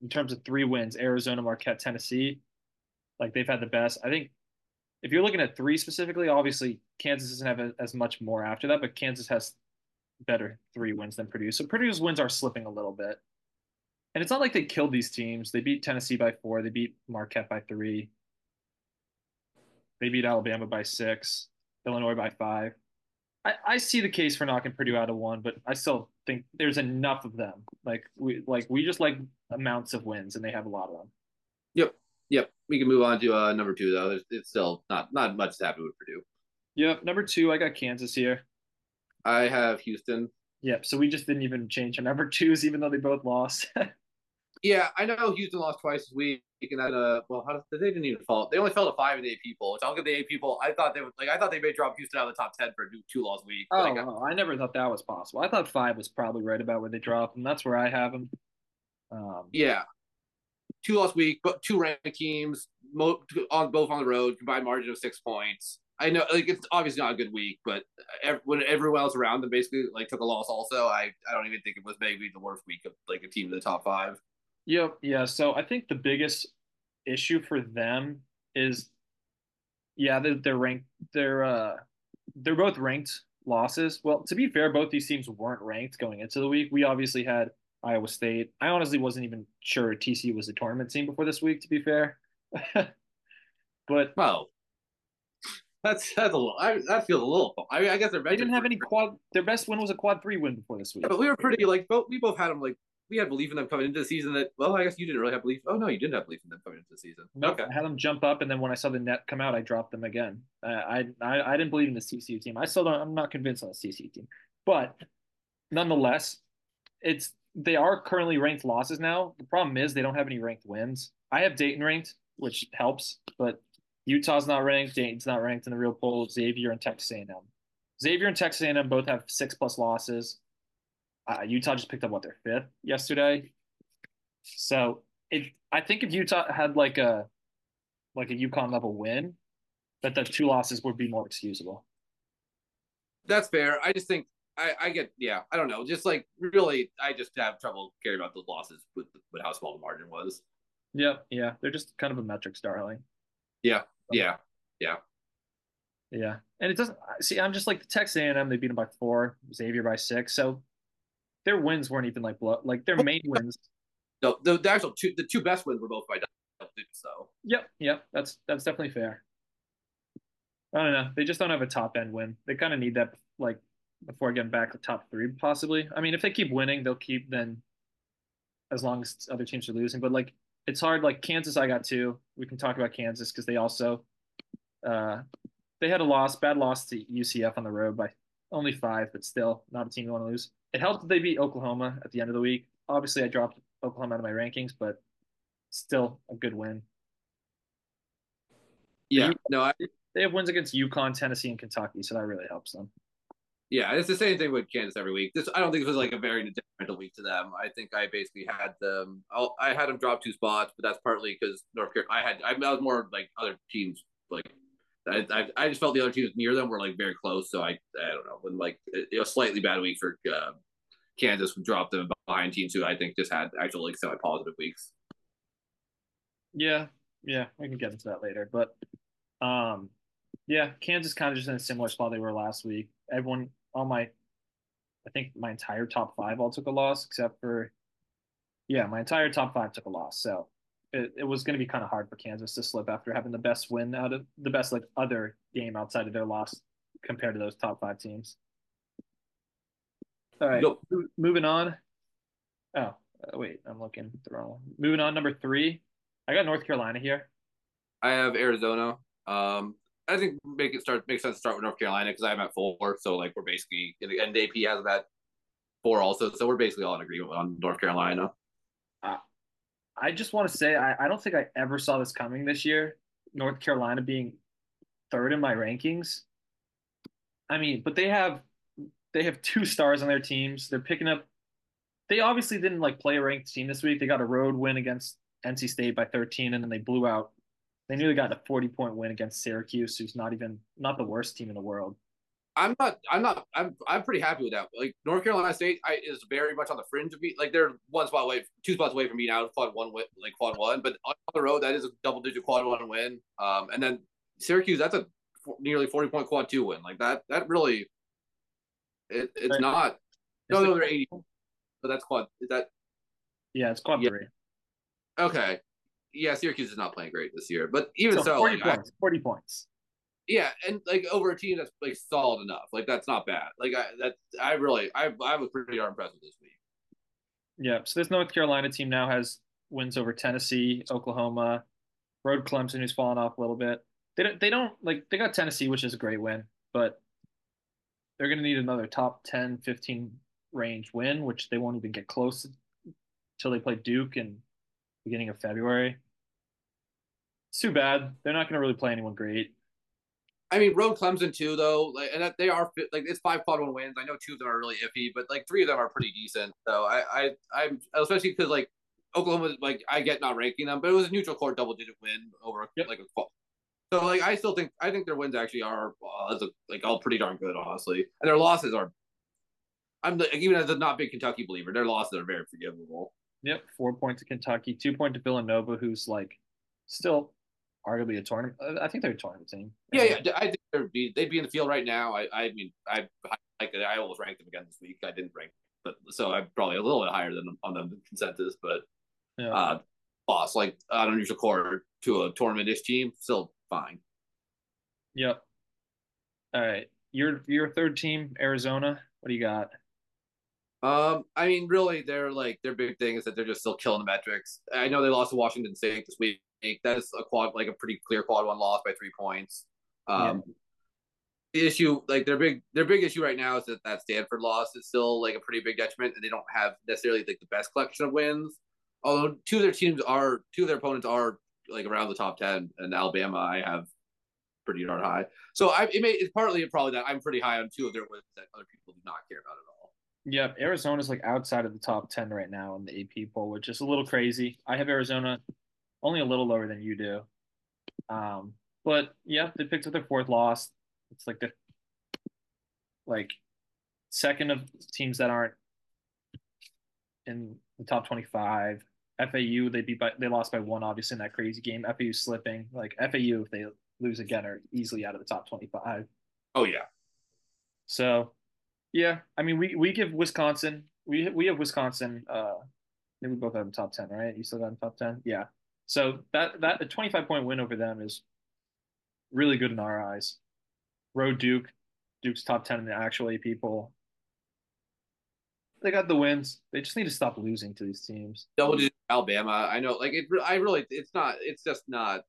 in terms of three wins, Arizona, Marquette, Tennessee. Like they've had the best. I think if you're looking at three specifically, obviously Kansas doesn't have as much more after that, but Kansas has better three wins than Purdue. So Purdue's wins are slipping a little bit. And it's not like they killed these teams. They beat Tennessee by four. They beat Marquette by three. They beat Alabama by six. Illinois by five. I, I see the case for knocking Purdue out of one, but I still think there's enough of them. Like we like we just like amounts of wins, and they have a lot of them. Yep, yep. We can move on to uh, number two though. There's, it's still not not much to happen with Purdue. Yep, number two, I got Kansas here. I have Houston. Yep. So we just didn't even change our number *laughs* twos, even though they both lost. *laughs* yeah, I know Houston lost twice this week, and that uh, well, how did, they didn't even fall? They only fell to five in the AP people. So I'll give the AP people. I thought they would like. I thought they may drop Houston out of the top ten for a two loss week. Oh, like, oh, I never thought that was possible. I thought five was probably right about where they dropped, and that's where I have them. Um, yeah, two loss week, but two ranked teams, on both on the road, combined margin of six points. I know, like it's obviously not a good week, but when everyone else around them basically like took a loss, also, I I don't even think it was maybe the worst week of like a team in the top five. Yep, yeah. So I think the biggest issue for them is, yeah, they're, they're ranked. They're uh, they're both ranked losses. Well, to be fair, both these teams weren't ranked going into the week. We obviously had Iowa State. I honestly wasn't even sure TCU was a tournament team before this week. To be fair, *laughs* but well, that's that's a little. I, that feels a little. I mean, I guess they didn't have any quad. Their best win was a quad three win before this week. Yeah, but we were pretty like both. We both had them like we had belief in them coming into the season. That well, I guess you didn't really have belief. Oh no, you didn't have belief in them coming into the season. No, nope, okay. I had them jump up, and then when I saw the net come out, I dropped them again. Uh, I, I I didn't believe in the TCU team. I still don't. I'm not convinced on the TCU team, but nonetheless, it's they are currently ranked losses now. The problem is they don't have any ranked wins. I have Dayton ranked, which helps, but Utah's not ranked. Dayton's not ranked in the real poll. Xavier and Texas A&M. Xavier and Texas A&M both have six plus losses. Uh, Utah just picked up what their fifth yesterday. So if I think if Utah had like a like a UConn level win, that the two losses would be more excusable. That's fair. I just think I, I get yeah. I don't know. Just like really, I just have trouble caring about those losses with with how small the margin was. Yeah, yeah. They're just kind of a metrics darling. Yeah, yeah, yeah, yeah. And it doesn't see. I'm just like the Texas A&M. They beat them by four. Xavier by six. So their wins weren't even like blow. Like their main *laughs* wins. No, the, the actual two, the two best wins were both by double digits. So. Yep, yep. That's that's definitely fair. I don't know. They just don't have a top end win. They kind of need that like before getting back to top three, possibly. I mean, if they keep winning, they'll keep then as long as other teams are losing. But like it's hard. Like Kansas, I got two. We can talk about Kansas because they also uh, they had a loss, bad loss to UCF on the road by only five, but still not a team you want to lose. It helped that they beat Oklahoma at the end of the week. Obviously, I dropped Oklahoma out of my rankings, but still a good win. Yeah, no, I, they have wins against UConn, Tennessee, and Kentucky, so that really helps them. Yeah, it's the same thing with Kansas every week. This I don't think this was like a very detrimental week to them. I think I basically had them. I'll, i had them drop two spots, but that's partly because North Carolina. I had I, was more like other teams. Like I, I, I just felt the other teams near them were like very close. So I I don't know when like a slightly bad week for uh, Kansas would drop them behind teams who I think just had actual like semi positive weeks. Yeah, yeah, we can get into that later, but um, yeah, Kansas kind of just in a similar spot they were last week. Everyone all my, I think my entire top five all took a loss except for, yeah, my entire top five took a loss. So it, it was going to be kind of hard for Kansas to slip after having the best win out of the best like other game outside of their loss compared to those top five teams. All right, nope. moving on. Oh, uh, wait, I'm looking the wrong one. Moving on, number three. I got North Carolina here. I have Arizona. Um, I think make it start makes sense to start with North Carolina because I'm at four, so like we're basically and AP has that four also, so we're basically all in agreement on North Carolina. Uh, I just want to say I, I don't think I ever saw this coming this year. North Carolina being third in my rankings. I mean, but they have they have two stars on their teams. They're picking up. They obviously didn't like play a ranked team this week. They got a road win against NC State by 13, and then they blew out they nearly got a 40 point win against Syracuse, who's not even not the worst team in the world. I'm not. I'm not. I'm. I'm pretty happy with that. Like North Carolina State I, is very much on the fringe of me. like they're one spot away, two spots away from being out of quad one, like quad one. But on the road, that is a double digit quad one win. Um, and then Syracuse, that's a nearly forty point quad two win. Like that. That really. It, it's right. not. No, no, they're eighty. But that's quad. Is that? Yeah, it's quad yeah. three. Okay. Yeah, Syracuse is not playing great this year, but even so, so 40 like, points. I, 40 points yeah, and like over a team that's like solid enough, like that's not bad. Like I that I really I I was pretty darn impressed with this week. Yeah, so this North Carolina team now has wins over Tennessee, Oklahoma, road Clemson, who's fallen off a little bit. They don't they don't like they got Tennessee, which is a great win, but they're going to need another top 10, 15 range win, which they won't even get close until they play Duke in beginning of February. It's too bad. They're not going to really play anyone great. I mean, road Clemson too, though, like, and they are like it's five quad one wins. I know two of them are really iffy, but like three of them are pretty decent. So I, I, I'm especially because like Oklahoma, like I get not ranking them, but it was a neutral court double digit win over yep. like a quad. So like I still think I think their wins actually are uh, like all pretty darn good, honestly, and their losses are. I'm the, even as a not big Kentucky believer, their losses are very forgivable. Yep, four points to Kentucky, two points to Villanova, who's like still arguably a tournament. Uh, I think they're a tournament team. Yeah, yeah. I think they'd be they'd be in the field right now. I, I mean, I like I almost ranked them again this week. I didn't rank, but so I'm probably a little bit higher than on the consensus. But yeah. uh, loss like on a quarter to a tournament-ish team, still fine. Yep. All right, your your third team, Arizona. What do you got? Um, I mean, really, they're like their big thing is that they're just still killing the metrics. I know they lost to Washington State this week, that is a quad, like a pretty clear quad one loss by three points. Um, yeah. The issue, like their big, their big issue right now is that that Stanford loss is still like a pretty big detriment, and they don't have necessarily like the best collection of wins. Although two of their teams are, two of their opponents are like around the top ten, and Alabama I have pretty darn high. So I, it may, it's partly probably that I'm pretty high on two of their wins that other people do not care about at all. Yeah, Arizona's like outside of the top ten right now in the AP poll, which is a little crazy. I have Arizona only a little lower than you do. Um, but yeah, they picked up their fourth loss. It's like the like second of teams that aren't in the top 25. FAU they beat by they lost by one obviously in that crazy game. FAU slipping like FAU if they lose again are easily out of the top 25. Oh yeah. So yeah, I mean we we give Wisconsin we we have Wisconsin uh maybe we both have them top 10, right? You still got them top 10? Yeah. So that that a 25 point win over them is really good in our eyes. Road Duke, Duke's top 10 in the actual AP poll. They got the wins. They just need to stop losing to these teams. Double Alabama. I know, like it. I really, it's not. It's just not.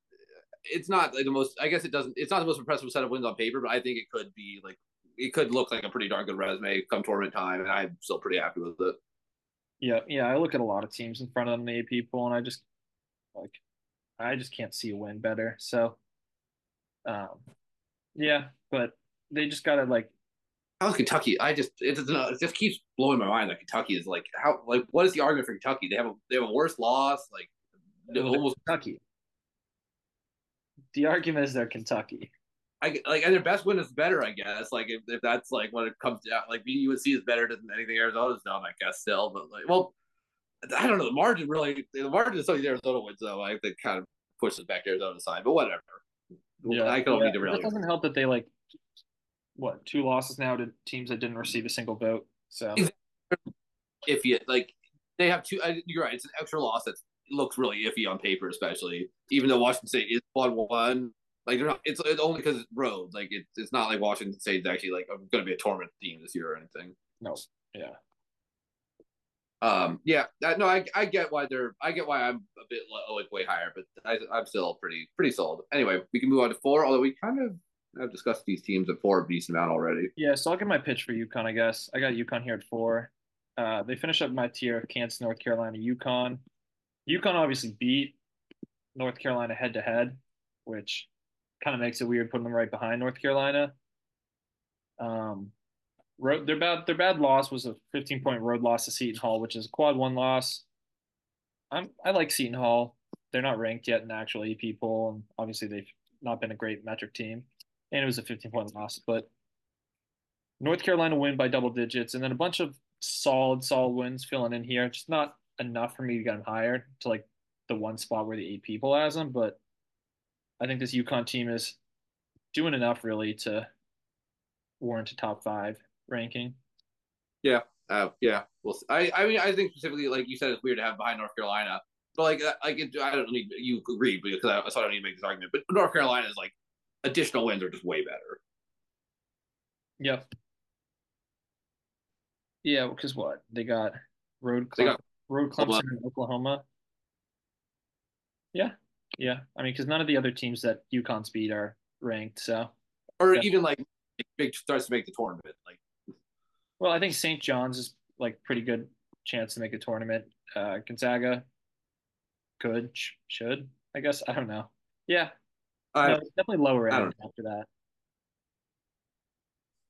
It's not like the most. I guess it doesn't. It's not the most impressive set of wins on paper, but I think it could be like it could look like a pretty darn good resume come tournament time, and I'm still pretty happy with it. Yeah, yeah. I look at a lot of teams in front of them, the AP poll, and I just like, I just can't see a win better. So, um, yeah, but they just gotta like. How's Kentucky? I just it, does it just keeps blowing my mind that Kentucky is like how like what is the argument for Kentucky? They have a they have a worse loss like almost Kentucky. The argument is they're Kentucky. I like and their best win is better, I guess. Like if, if that's like when it comes down, like beating UNC is better than anything Arizona's done, I guess. Still, but like, well, I don't know. The margin really, the margin is something Arizona wins, though. I think kind of pushes back Arizona side, but whatever. Yeah, I don't yeah. need to really. It doesn't help that they like what two losses now to teams that didn't receive a single vote. So if you like, they have two. You're right. It's an extra loss that looks really iffy on paper, especially even though Washington State is one one. Like they're not. It's, it's only because it's road. Like it's it's not like Washington State's actually like going to be a tournament team this year or anything. No. Yeah um yeah no i i get why they're i get why i'm a bit like way higher but I, i'm still pretty pretty sold anyway we can move on to four although we kind of have discussed these teams at four a decent amount already yeah so i'll give my pitch for UConn i guess i got UConn here at four uh they finish up my tier of kansas north carolina UConn UConn obviously beat north carolina head to head which kind of makes it weird putting them right behind north carolina um road their bad their bad loss was a 15 point road loss to Seton Hall, which is a quad one loss. I'm I like Seton Hall. They're not ranked yet in the actual AP poll, and obviously they've not been a great metric team. And it was a 15 point loss, but North Carolina win by double digits, and then a bunch of solid, solid wins filling in here. Just not enough for me to get them higher to like the one spot where the AP people has them, but I think this UConn team is doing enough really to warrant a top five ranking. Yeah, uh, yeah. Well, I, I mean, I think specifically, like you said, it's weird to have behind North Carolina, but like, uh, like it, I don't need you agree because I, so I don't need to make this argument. But North Carolina is like additional wins are just way better. Yep. Yeah, because what they got road They got road Clemson and Oklahoma. Yeah, yeah. I mean, because none of the other teams that UConn's beat are ranked. So, or yeah. even like big starts to make the tournament. Like, well, I think St. John's is like pretty good chance to make a tournament. Uh, Gonzaga could, should, I guess. I don't know. Yeah, I, no, definitely lower end after that.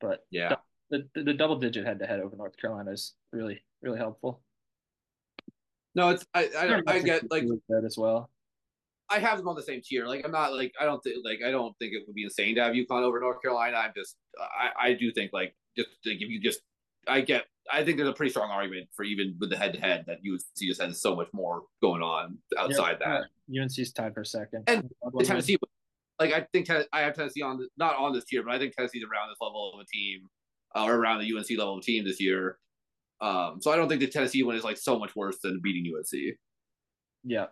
But yeah, the, the the double digit head to head over North Carolina is really really helpful. no, it's I, I, I get like that as well. I have them on the same tier. Like I'm not like I don't think like I don't think it would be insane to have UConn over North Carolina. I'm just I I do think like just like if you just I get I think there's a pretty strong argument for even with the head to head that UNC just has so much more going on outside Yeah, that. UNC's tied for second. And The Tennessee, like I think I have Tennessee on the, not on this tier, but I think Tennessee's around this level of a team uh, or around the UNC level of team this year. Um, so I don't think the Tennessee one is like so much worse than beating UNC. Yeah.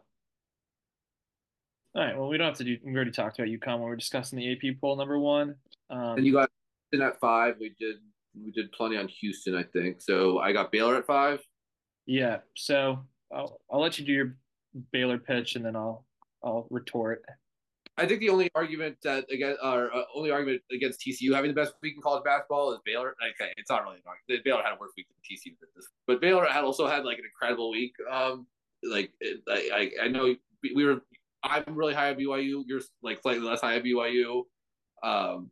All right. Well, we don't have to do. We already talked about UConn when we were discussing the AP poll number one. Um, And you got in at five. We did we did plenty on Houston, I think. So I got Baylor at five. yeah. So I'll I'll let you do your Baylor pitch, and then I'll I'll retort. I think the only argument that against or uh, only argument against TCU having the best week in college basketball is Baylor. Okay, it's not really an argument. Baylor had a worse week than TCU did this, but Baylor had also had like an incredible week. Um, like it, I, I I know we were. I'm really high on BYU. You're like slightly less high on BYU. Um,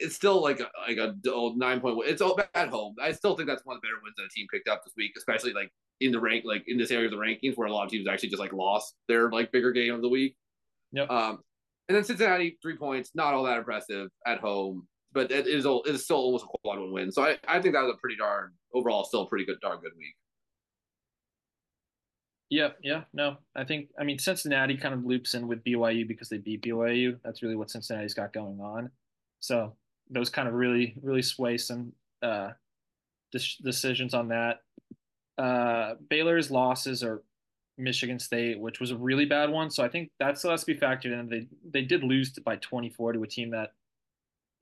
it's still like a, like a old nine point. It's all at home. I still think that's one of the better wins that a team picked up this week, especially like in the rank, like in this area of the rankings where a lot of teams actually just like lost their like bigger game of the week. Yep. Um, and then Cincinnati three points, not all that impressive at home, but it is all it's still almost a quad one win. So I, I think that was a pretty darn overall still a pretty good darn good week. Yeah, yeah, no. I think I mean Cincinnati kind of loops in with BYU because they beat BYU. That's really what Cincinnati's got going on. So those kind of really really sway some uh de- decisions on that. Uh Baylor's losses are Michigan State, which was a really bad one. So I think that still has to be factored in. They they did lose by 24 to a team that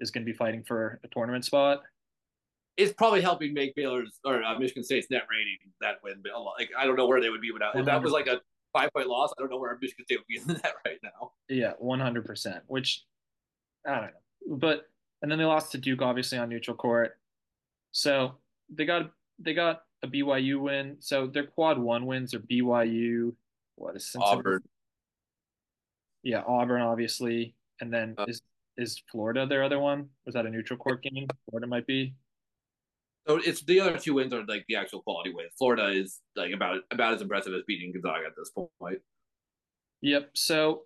is going to be fighting for a tournament spot. It's probably helping make Baylor's or uh, Michigan State's net rating that win a lot. Like I don't know where they would be without if that was like a five point loss. I don't know where Michigan State would be in the *laughs* net right now. Yeah, 100%, which I don't know. But and then they lost to Duke obviously on neutral court. So they got they got a BYU win. So their quad one wins are BYU, what is Cincinnati? Auburn, Yeah, Auburn obviously, and then Uh, is is Florida their other one? Was that a neutral court game? Florida might be. So it's the other two wins are like the actual quality wins. Florida is like about about as impressive as beating Gonzaga at this point. Yep. So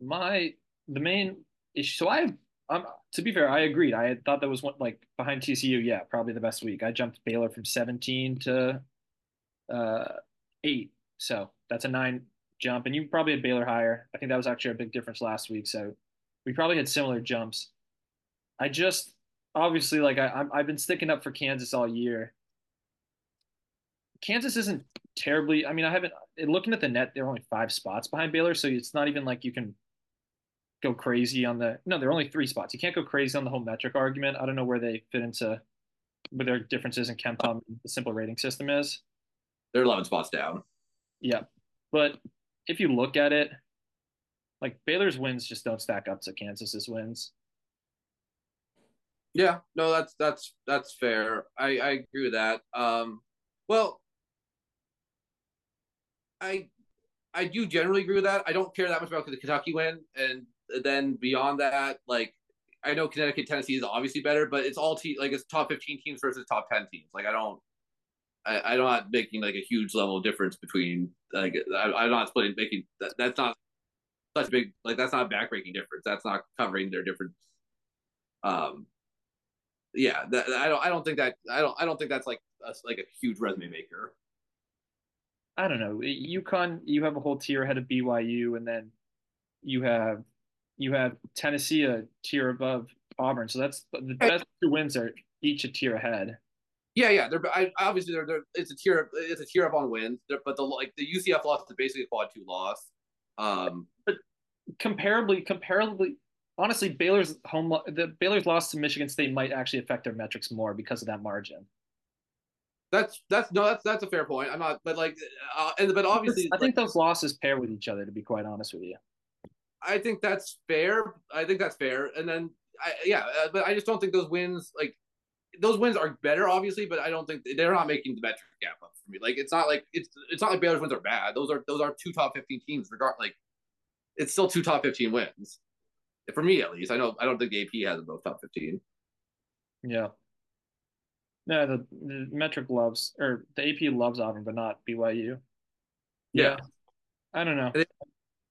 my the main issue. So I um to be fair, I agreed. I thought that was one like behind TCU. Yeah, probably the best week. I jumped Baylor from 17 to uh eight. So that's a nine jump, and you probably had Baylor higher. I think that was actually a big difference last week. So we probably had similar jumps. I just obviously like I I'm, I've been sticking up for Kansas all year. Kansas isn't terribly. I mean, I haven't looking at the net. They're only five spots behind Baylor, so it's not even like you can go crazy on the. No, they're only three spots. You can't go crazy on the whole metric argument. I don't know where they fit into where their differences in KenPom, the simple rating system is. They're eleven spots down. Yeah, but if you look at it, like Baylor's wins just don't stack up to Kansas's wins. Yeah, no, that's that's that's fair. I I agree with that. Um, well, I I do generally agree with that. I don't care that much about the Kentucky win, and then beyond that, like I know Connecticut, Tennessee is obviously better, but it's all te- like it's top fifteen teams versus top ten teams. Like I don't, I, I'm not making like a huge level of difference between like I, I'm not splitting making that, that's not such a big like that's not a backbreaking difference. That's not covering their difference. Um, yeah, that, I don't I don't think that I don't I don't think that's like a, like a huge resume maker. I don't know. UConn, you have a whole tier ahead of BYU, and then you have you have Tennessee a tier above Auburn. So that's the best two wins are each a tier ahead. Yeah, yeah. They're I, obviously they're, they're it's a tier it's a tier up on wins, but the like the UCF loss is basically a quad two loss. Um, but comparably, comparably, honestly, Baylor's home the Baylor's loss to Michigan State might actually affect their metrics more because of that margin. That's that's no that's that's a fair point. I'm not, but like, uh, and but obviously, I think like, those losses pair with each other. To be quite honest with you, I think that's fair. I think that's fair. And then, I, yeah, uh, but I just don't think those wins like those wins are better, obviously, but I don't think they're not making the metric gap up for me. Like it's not like it's it's not like Baylor's wins are bad. Those are those are two top fifteen teams. Regard like it's still two top fifteen wins for me at least. I know I don't think the AP has both top fifteen. Yeah. No, the, the metric loves or the AP loves Auburn, but not BYU. Yeah. yeah. I don't know.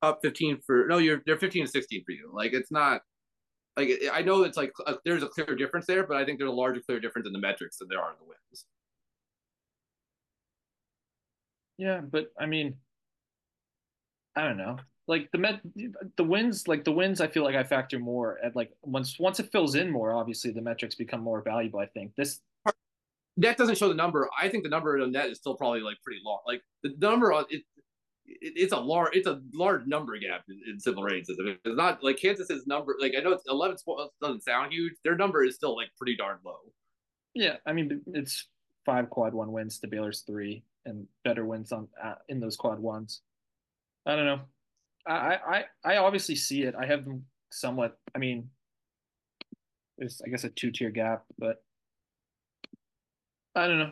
Top fifteen for no, you're they're fifteen and sixteen for you. Like it's not like I know it's like a, there's a clear difference there, but I think there's a larger clear difference in the metrics than there are in the wins. Yeah, but I mean, I don't know. Like the met, the wins, like the wins, I feel like I factor more at like once once it fills in more. Obviously, the metrics become more valuable. I think this net doesn't show the number. I think the number on net is still probably like pretty long. Like the number on it, it, it's a large it's a large number gap in, in civil rights. It's not like Kansas's number. Like I know it's eleven doesn't sound huge. Their number is still like pretty darn low. Yeah, I mean it's five quad one wins to Baylor's three, and better wins on uh, in those quad ones. I don't know. I I I obviously see it. I have them somewhat. I mean, there's I guess a two tier gap, but I don't know.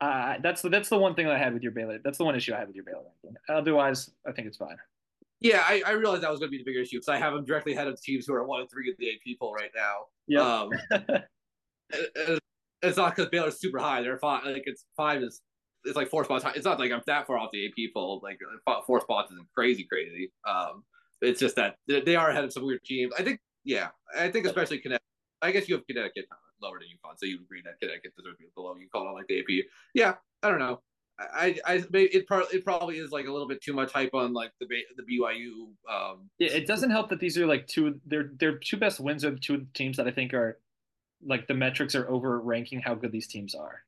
Uh, that's the that's the one thing that I had with your Baylor. That's the one issue I had with your Baylor ranking. Otherwise, I think it's fine. Yeah, I, I realized that was going to be the bigger issue because I have them directly ahead of teams who are one and three of the AP poll right now. Yeah. Um, *laughs* it, it's not because Baylor's super high. They're five. Like it's five is it's like four spots. It's not like I'm that far off the AP poll. Like four spots isn't crazy crazy. Um, it's just that they are ahead of some weird teams. I think. Yeah, I think especially Connecticut. I guess you have Connecticut lower than UConn, so you agree that Connecticut deserves to be below UConn on like the AP. Yeah, I don't know. I, I, it, it probably is like a little bit too much hype on like the the BYU. Um, yeah, it doesn't help that these are like two. Their their two best wins are two teams that I think are like the metrics are over ranking how good these teams are.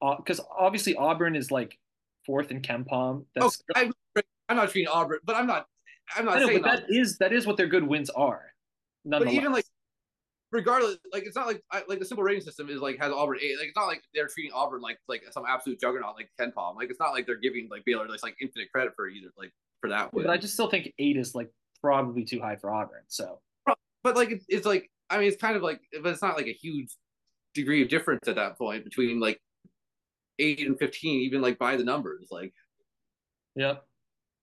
Because uh, obviously Auburn is like fourth in KenPom. That's oh, I, am not treating Auburn, but I'm not. I'm not know, saying that is that is what their good wins are. But even like regardless, like it's not like like the simple rating system is like has Auburn eight. Like it's not like they're treating Auburn like like some absolute juggernaut like KenPom. Like it's not like they're giving like Baylor like, like infinite credit for either like for that. Win. But I just still think eight is like probably too high for Auburn. So, but like it's, it's like I mean it's kind of like but it's not like a huge degree of difference at that point between like eight and fifteen, even like by the numbers. Like, yeah,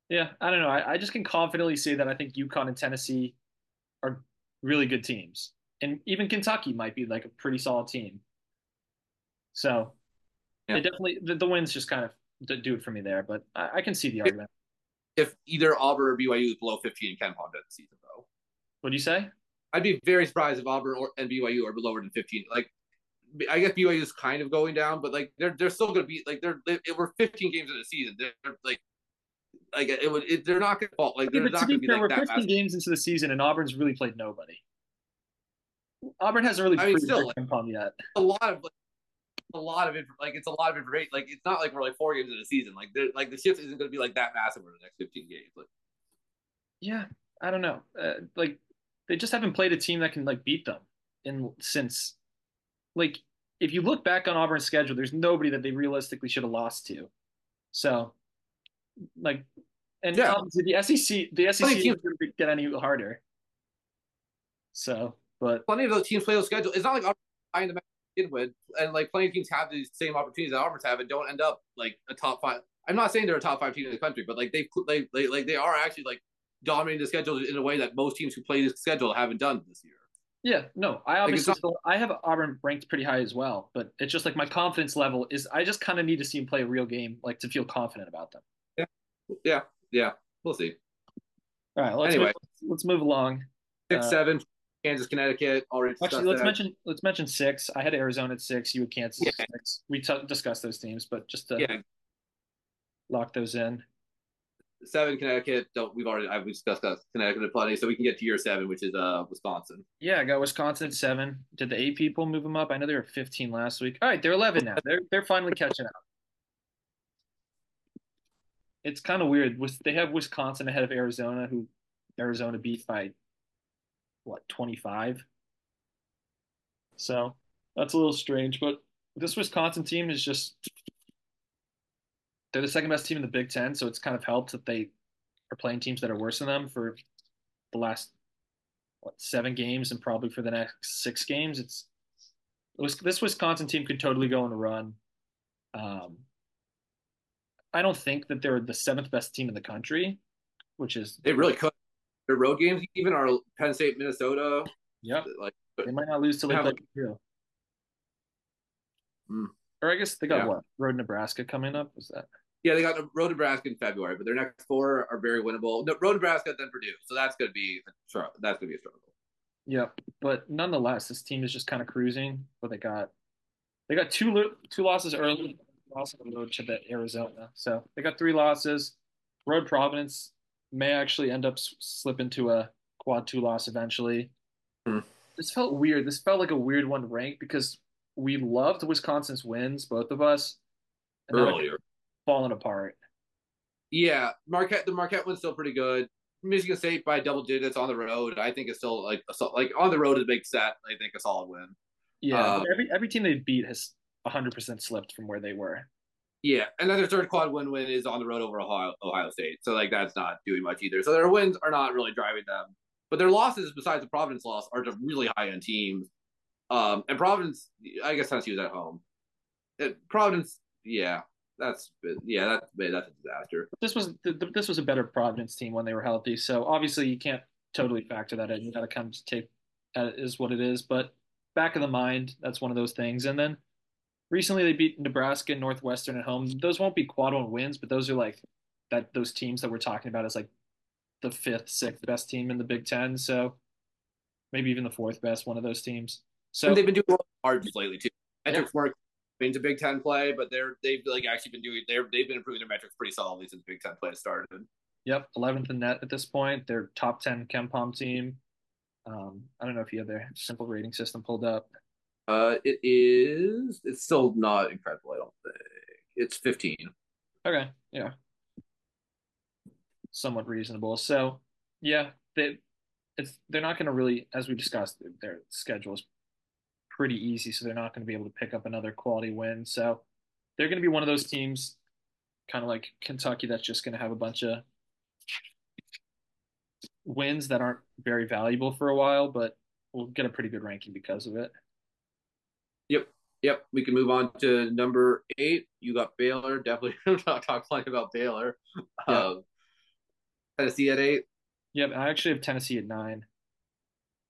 yeah. I don't know. I, I just can confidently say that I think UConn and Tennessee are really good teams and even Kentucky might be like a pretty solid team. So yeah. it definitely the, the wins just kind of do it for me there, but I, I can see the argument. If either Auburn or BYU is below 15 in KenPom the season, though. What do you say? I'd be very surprised if Auburn or, and BYU are lower than 15. Like, I guess BYU is kind of going down, but like they're they're still going to be like they're they, we're 15 games in the season. They're like like it would it, they're not going to fall like they're yeah, not going to be fair, like we're 15 games into the season and Auburn's really played nobody. Auburn hasn't really I mean, still, like, yet. A lot of like, a lot of like it's a lot of information. Like it's not like we're like four games in the season. Like like the shift isn't going to be like that massive over the next fifteen games. Like, yeah, I don't know. Uh, like they just haven't played a team that can like beat them in since. Like if you look back on Auburn's schedule, there's nobody that they realistically should have lost to. So, like, and yeah. obviously the SEC, the SEC is going to get any harder. So but plenty of those teams play those schedule. It's not like Auburn the begin with, and like plenty of teams have these same opportunities that Auburn's have and don't end up like a top five. I'm not saying they're a top five team in the country, but like they they, they like they are actually like dominating the schedule in a way that most teams who play this schedule haven't done this year. Yeah, no, I obviously like still, I have Auburn ranked pretty high as well, but it's just like my confidence level is I just kind of need to see them play a real game, like to feel confident about them. Yeah, yeah, yeah. We'll see. All right, let's anyway, move, let's move along. Six, Uh, seven, Kansas, Connecticut. Already Actually, let's that. mention let's mention six. I had Arizona at six. You had Kansas at six. We t- discussed those teams, but just to Yeah, lock those in. Seven, Connecticut. Don't we've already I've discussed Connecticut plenty, so we can get to year seven, which is uh Wisconsin. Yeah, I got Wisconsin at seven. Did the AP people move them up? I know they were 15 last week. All right, they're 11 now. They're they're finally catching up. It's kind of weird. They have Wisconsin ahead of Arizona, who Arizona beat by what 25. So that's a little strange, but this Wisconsin team is just they're the second best team in the Big Ten, so it's kind of helped that they are playing teams that are worse than them for the last what seven games and probably for the next six games. It's it was, this Wisconsin team could totally go on a run. Um, I don't think that they're the seventh best team in the country, which is They really could. Their road games, even are Penn State, Minnesota. yep. Like They might not lose to they Have play a- Hmm. Or I guess they got Yeah. what road Nebraska coming up. Is that yeah, they got the road Nebraska in February, but their next four are very winnable. No, road Nebraska, then Purdue. So that's gonna be a struggle. That's gonna be a struggle. Yep. But nonetheless, this team is just kind of cruising. But they got they got two lo- two losses early, lost on the road to the Arizona. So they got three losses. Road Providence may actually end up s- slip into a quad two loss eventually. Hmm. This felt weird. This felt like a weird one to rank because we loved Wisconsin's wins, both of us. And Earlier. Falling apart. Yeah, Marquette. The Marquette one's still pretty good. Michigan State by double digits on the road. I think it's still like a, like on the road is a big set. I think a solid win. Yeah, but every every team they beat has 100% slipped from where they were. Yeah, and then their third quad win win is on the road over Ohio, Ohio State. So like that's not doing much either. So their wins are not really driving them, but their losses, besides the Providence loss, are to really high end teams. Um, and Providence, I guess Tennessee was at home. Providence, yeah, that's yeah, that's that's a disaster. this was th- th- this was a better Providence team when they were healthy. So obviously you can't totally factor that in. You got to kind of take that is what it is. But back of the mind, that's one of those things. And then recently they beat Nebraska and Northwestern at home. Those won't be quad one wins, but those are like that those teams that we're talking about as like the fifth, sixth best team in the Big Ten. So maybe even the fourth best one of those teams. So and they've been doing hard lately too. Metrics weren't into Big Ten play, but they're they've like actually been doing they're they've been improving their metrics pretty solidly since Big Ten play started. Yep, 11th in net at this point. They're top 10 KenPom team. Um, I don't know if you have their simple rating system pulled up. Uh, it is. It's still not incredible. I don't think it's 15. Okay, yeah, somewhat reasonable. So, yeah, they it's they're not going to really, as we discussed, their schedule is pretty easy, so they're not going to be able to pick up another quality win. So, they're going to be one of those teams, kind of like Kentucky, that's just going to have a bunch of wins that aren't very valuable for a while, but we'll get a pretty good ranking because of it. Yep. Yep. We can move on to number eight. You got Baylor. Definitely *laughs* talk, talk plenty about Baylor. Um, Tennessee at eight. Yep, I actually have Tennessee at nine.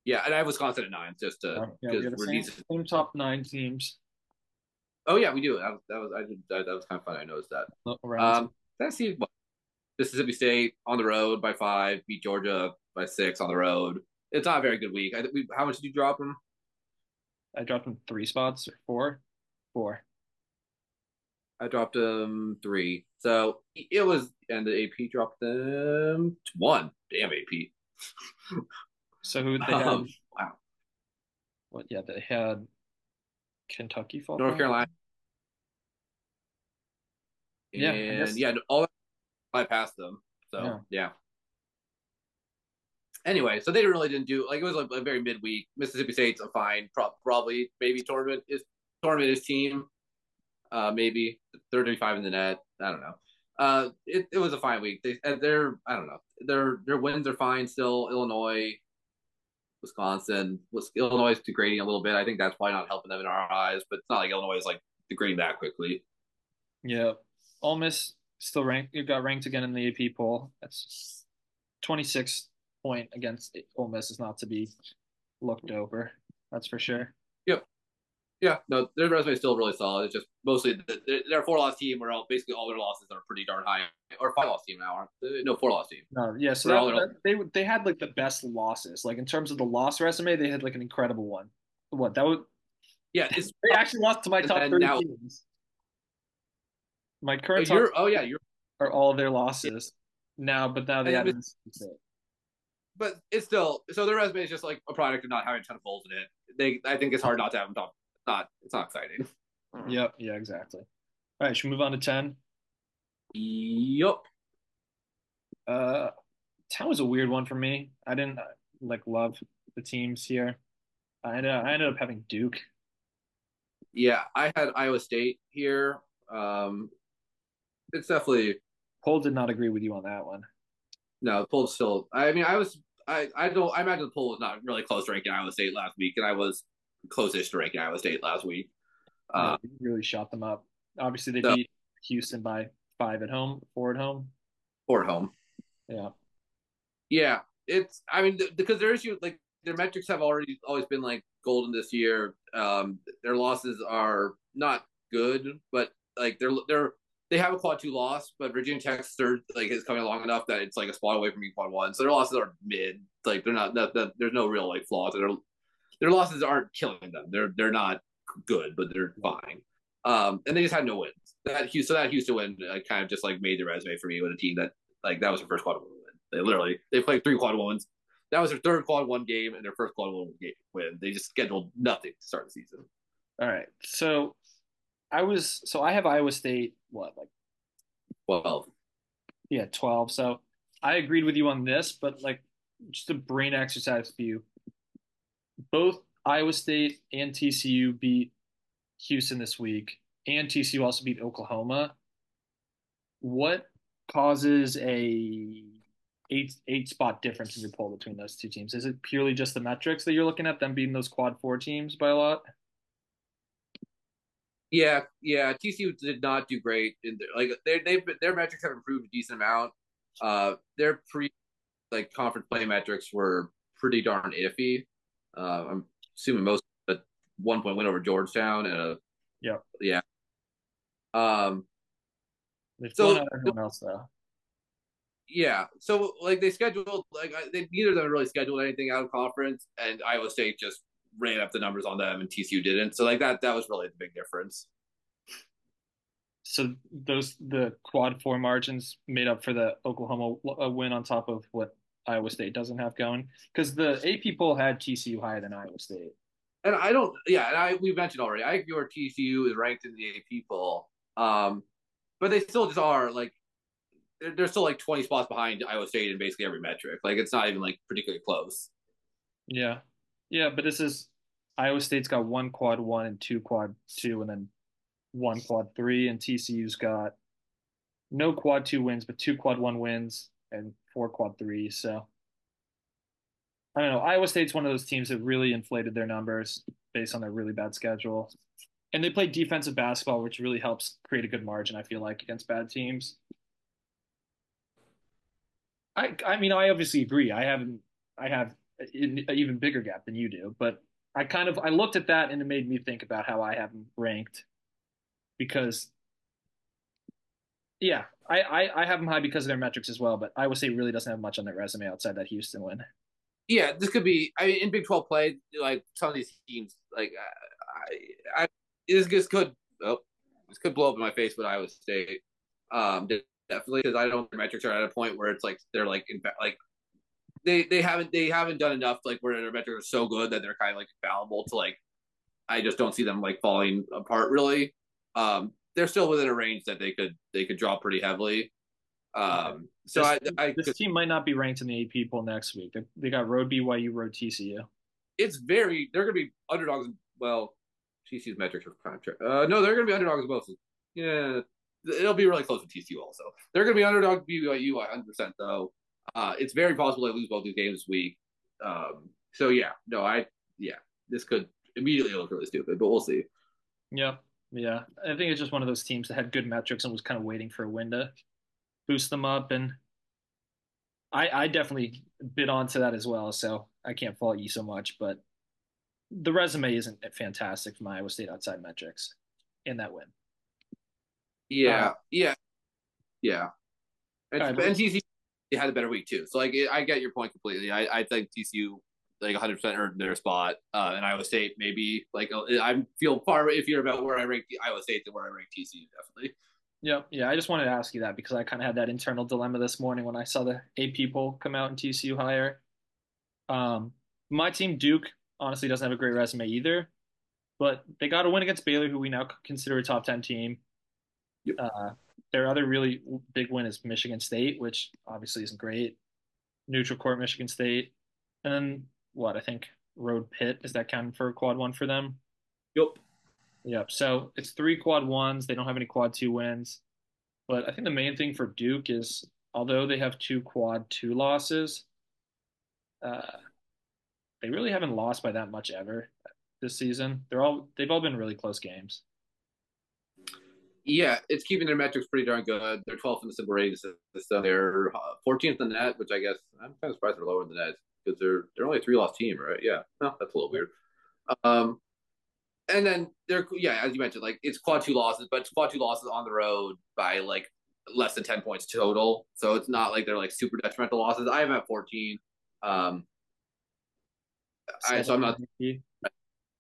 Yeah, and I have Wisconsin at nine, just to Oh, yeah, we because the we're same, decent. same top nine teams Oh yeah, we do. That was that was I did that, that was kind of fun. I noticed that. Um, Tennessee, what, Mississippi State on the road by five, beat Georgia by six on the road. It's not a very good week. I, we, how much did you drop them? I dropped them three spots or four, four. I dropped them three. So it was, and the AP dropped them one. Damn AP. *laughs* So who they had? Um, wow. what? Yeah, they had Kentucky fall. North back? Carolina. Yeah, And guess- yeah, all I passed them. So Yeah. yeah. Anyway, so they really didn't do like it was like a very midweek. Mississippi State's a fine, pro- probably maybe tournament is tournament is team, uh, maybe thirty five in the net. I don't know. Uh, it, it was a fine week. They and they're I don't know. Their their wins are fine still. Illinois, Wisconsin, was Illinois is degrading a little bit. I think that's probably not helping them in our eyes. But it's not like Illinois is like degrading that quickly. Yeah, Ole Miss still ranked. It got ranked again in the AP poll. That's twenty six point against Ole Miss is not to be looked over. That's for sure. Yep, Yeah, no, their resume is still really solid. It's just mostly the, their four loss team where all, basically all their losses are pretty darn high, or five loss team now, aren't? No, four loss team. No, yeah. So that, that, they they had like the best losses. Like in terms of the loss resume, they had like an incredible one. What that would? Yeah, it's *laughs* they actually lost to my top three now, teams. My oh, current oh, oh yeah, you're are all their losses now, but now they have. But it's still so their resume is just like a product of not having a ton of holes in it. They, I think it's hard not to have them top not it's not exciting. Yep. Yeah. Exactly. All right. Should we move on to ten? Yep. Uh, ten was a weird one for me. I didn't like love the teams here. I ended up, I ended up having Duke. Yeah, I had Iowa State here. Um, it's definitely. Poll did not agree with you on that one. No, Poll still. I mean, I was. I I don't. I imagine the poll was not really close to ranking Iowa State last week, and I was closest to ranking Iowa State last week. Uh, yeah, really shot them up. Obviously, they so, beat Houston by five at home, four at home, four at home. Yeah, yeah. It's. I mean, th- because their issue, like their metrics have already always been like golden this year. Um, their losses are not good, but like they're they're they have a quad two loss, but Virginia Tech's third like is coming along enough that it's like a spot away from being quad one. So their losses are mid. Like they're not that, that there's no real like flaws. They're their losses aren't killing them. They're they're not good, but they're fine. Um, and they just had no wins. That Houston, so that Houston win uh, kind of just like made the resume for me with a team that like that was their first quad one win. They literally they played three quad ones. That was their third quad one game and their first quad one game win. They just scheduled nothing to start the season. All right, so I was so I have Iowa State what like twelve. Yeah, twelve. So I agreed with you on this, but like just a brain exercise for you both Iowa State and TCU beat Houston this week, and TCU also beat Oklahoma. What causes a eight eight spot difference in your poll between those two teams? Is it purely just the metrics that you're looking at them beating those quad four teams by a lot? Yeah, yeah. TCU did not do great. In their, like they they've their metrics have improved a decent amount. Uh, their pre like conference play metrics were pretty darn iffy. Uh, I'm assuming most a one point win over Georgetown and a yeah yeah. Um, They've so everyone else though. Yeah, so like they scheduled like they neither of them really scheduled anything out of conference, and Iowa State just ran up the numbers on them, and TCU didn't. So like that that was really the big difference. So those the quad four margins made up for the Oklahoma uh, win on top of what Iowa State doesn't have going because the AP poll had TCU higher than Iowa State. And I don't, yeah, and I we mentioned already. I where TCU is ranked in the AP poll, um, but they still just are like they're, they're still like twenty spots behind Iowa State in basically every metric. Like it's not even like particularly close. Yeah, yeah, but this is Iowa State's got one quad one and two quad two, and then one quad three, and TCU's got no quad two wins, but two quad one wins and four quad threes. So I don't know. Iowa State's one of those teams that really inflated their numbers based on their really bad schedule. And they play defensive basketball, which really helps create a good margin, I feel like, against bad teams. I I mean, I obviously agree. I haven't I have an even bigger gap than you do, but I kind of I looked at that and it made me think about how I have them ranked because yeah, I, I, I have them high because of their metrics as well, but Iowa State really doesn't have much on their resume outside that Houston win. Yeah, this could be. I mean, in Big Twelve play, like some of these teams, like I, I this, this could oh, this could blow up in my face with Iowa State. Um, definitely because I don't. Their metrics are at a point where it's like they're like in fact like they they haven't they haven't done enough like where their metrics are so good that they're kind of like infallible to like. I just don't see them like falling apart really. Um, they're still within a range that they could they could drop pretty heavily. Um, so this, I, I, this team might not be ranked in the AP poll next week. They, they got road BYU, road TCU. It's very they're going to be underdogs. Well, TCU's metrics are of uh, no, they're going to be underdogs both. Yeah, it'll be really close with TCU also. They're going to be underdog BYU 100 percent though. Uh, it's very possible they lose both these games this week. Um, so yeah, no, I yeah, this could immediately look really stupid, but we'll see. Yeah. Yeah, I think it's just one of those teams that had good metrics and was kind of waiting for a win to boost them up. And I, I definitely bid onto that as well. So I can't fault you so much. But the resume isn't fantastic from Iowa State outside metrics in that win. Yeah, uh, yeah, yeah. And, right, and TCU had a better week too. So like, I get your point completely. I, I think TCU like 100 percent earned their spot, uh, and Iowa State maybe like uh, I feel far iffier about where I rank the Iowa State than where I rank TCU definitely. Yeah, yeah. I just wanted to ask you that because I kind of had that internal dilemma this morning when I saw the AP poll come out in TCU higher. Um, my team Duke honestly doesn't have a great resume either, but they got a win against Baylor, who we now consider a top ten team. Yep. Uh, their other really big win is Michigan State, which obviously isn't great. Neutral court Michigan State, and then what I think Road Pitt is that counting for a quad one for them? Yep. Yep. So it's three quad ones. They don't have any quad two wins, but I think the main thing for Duke is although they have two quad two losses, uh, they really haven't lost by that much ever this season. They're all they've all been really close games. Yeah, it's keeping their metrics pretty darn good. They're 12th in the SIMBL rating system. They're 14th in the net, which I guess I'm kind of surprised they're lower than the net because they're they're only a three loss team, right? Yeah, no, that's a little weird. Um, and then they're yeah, as you mentioned, like it's quad two losses, but it's quad two losses on the road by like less than ten points total. So it's not like they're like super detrimental losses. I have at fourteen. Um, I, so I'm not.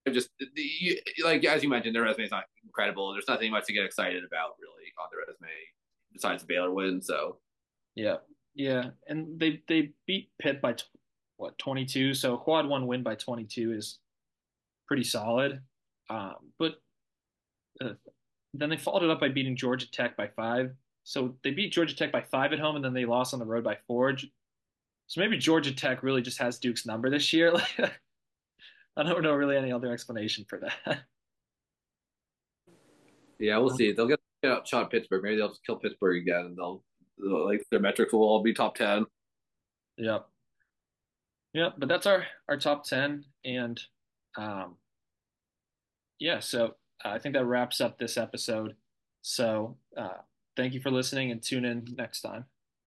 I'm just the, like as you mentioned, their resume is not incredible. There's nothing much to get excited about really on their resume besides the Baylor win. So yeah, yeah, and they they beat Pitt by what 22. So quad one win by 22 is pretty solid. Um, but uh, then they followed it up by beating Georgia Tech by five. So they beat Georgia Tech by five at home, and then they lost on the road by four. So maybe Georgia Tech really just has Duke's number this year. *laughs* I don't know really any other explanation for that. Yeah, we'll see. They'll get, get out shot Pittsburgh. Maybe they'll just kill Pittsburgh again, and they'll, they'll like their metrics will all be top ten. Yep. Yeah, but that's our our top ten, and um, yeah. So uh, I think that wraps up this episode. So uh, thank you for listening, and tune in next time.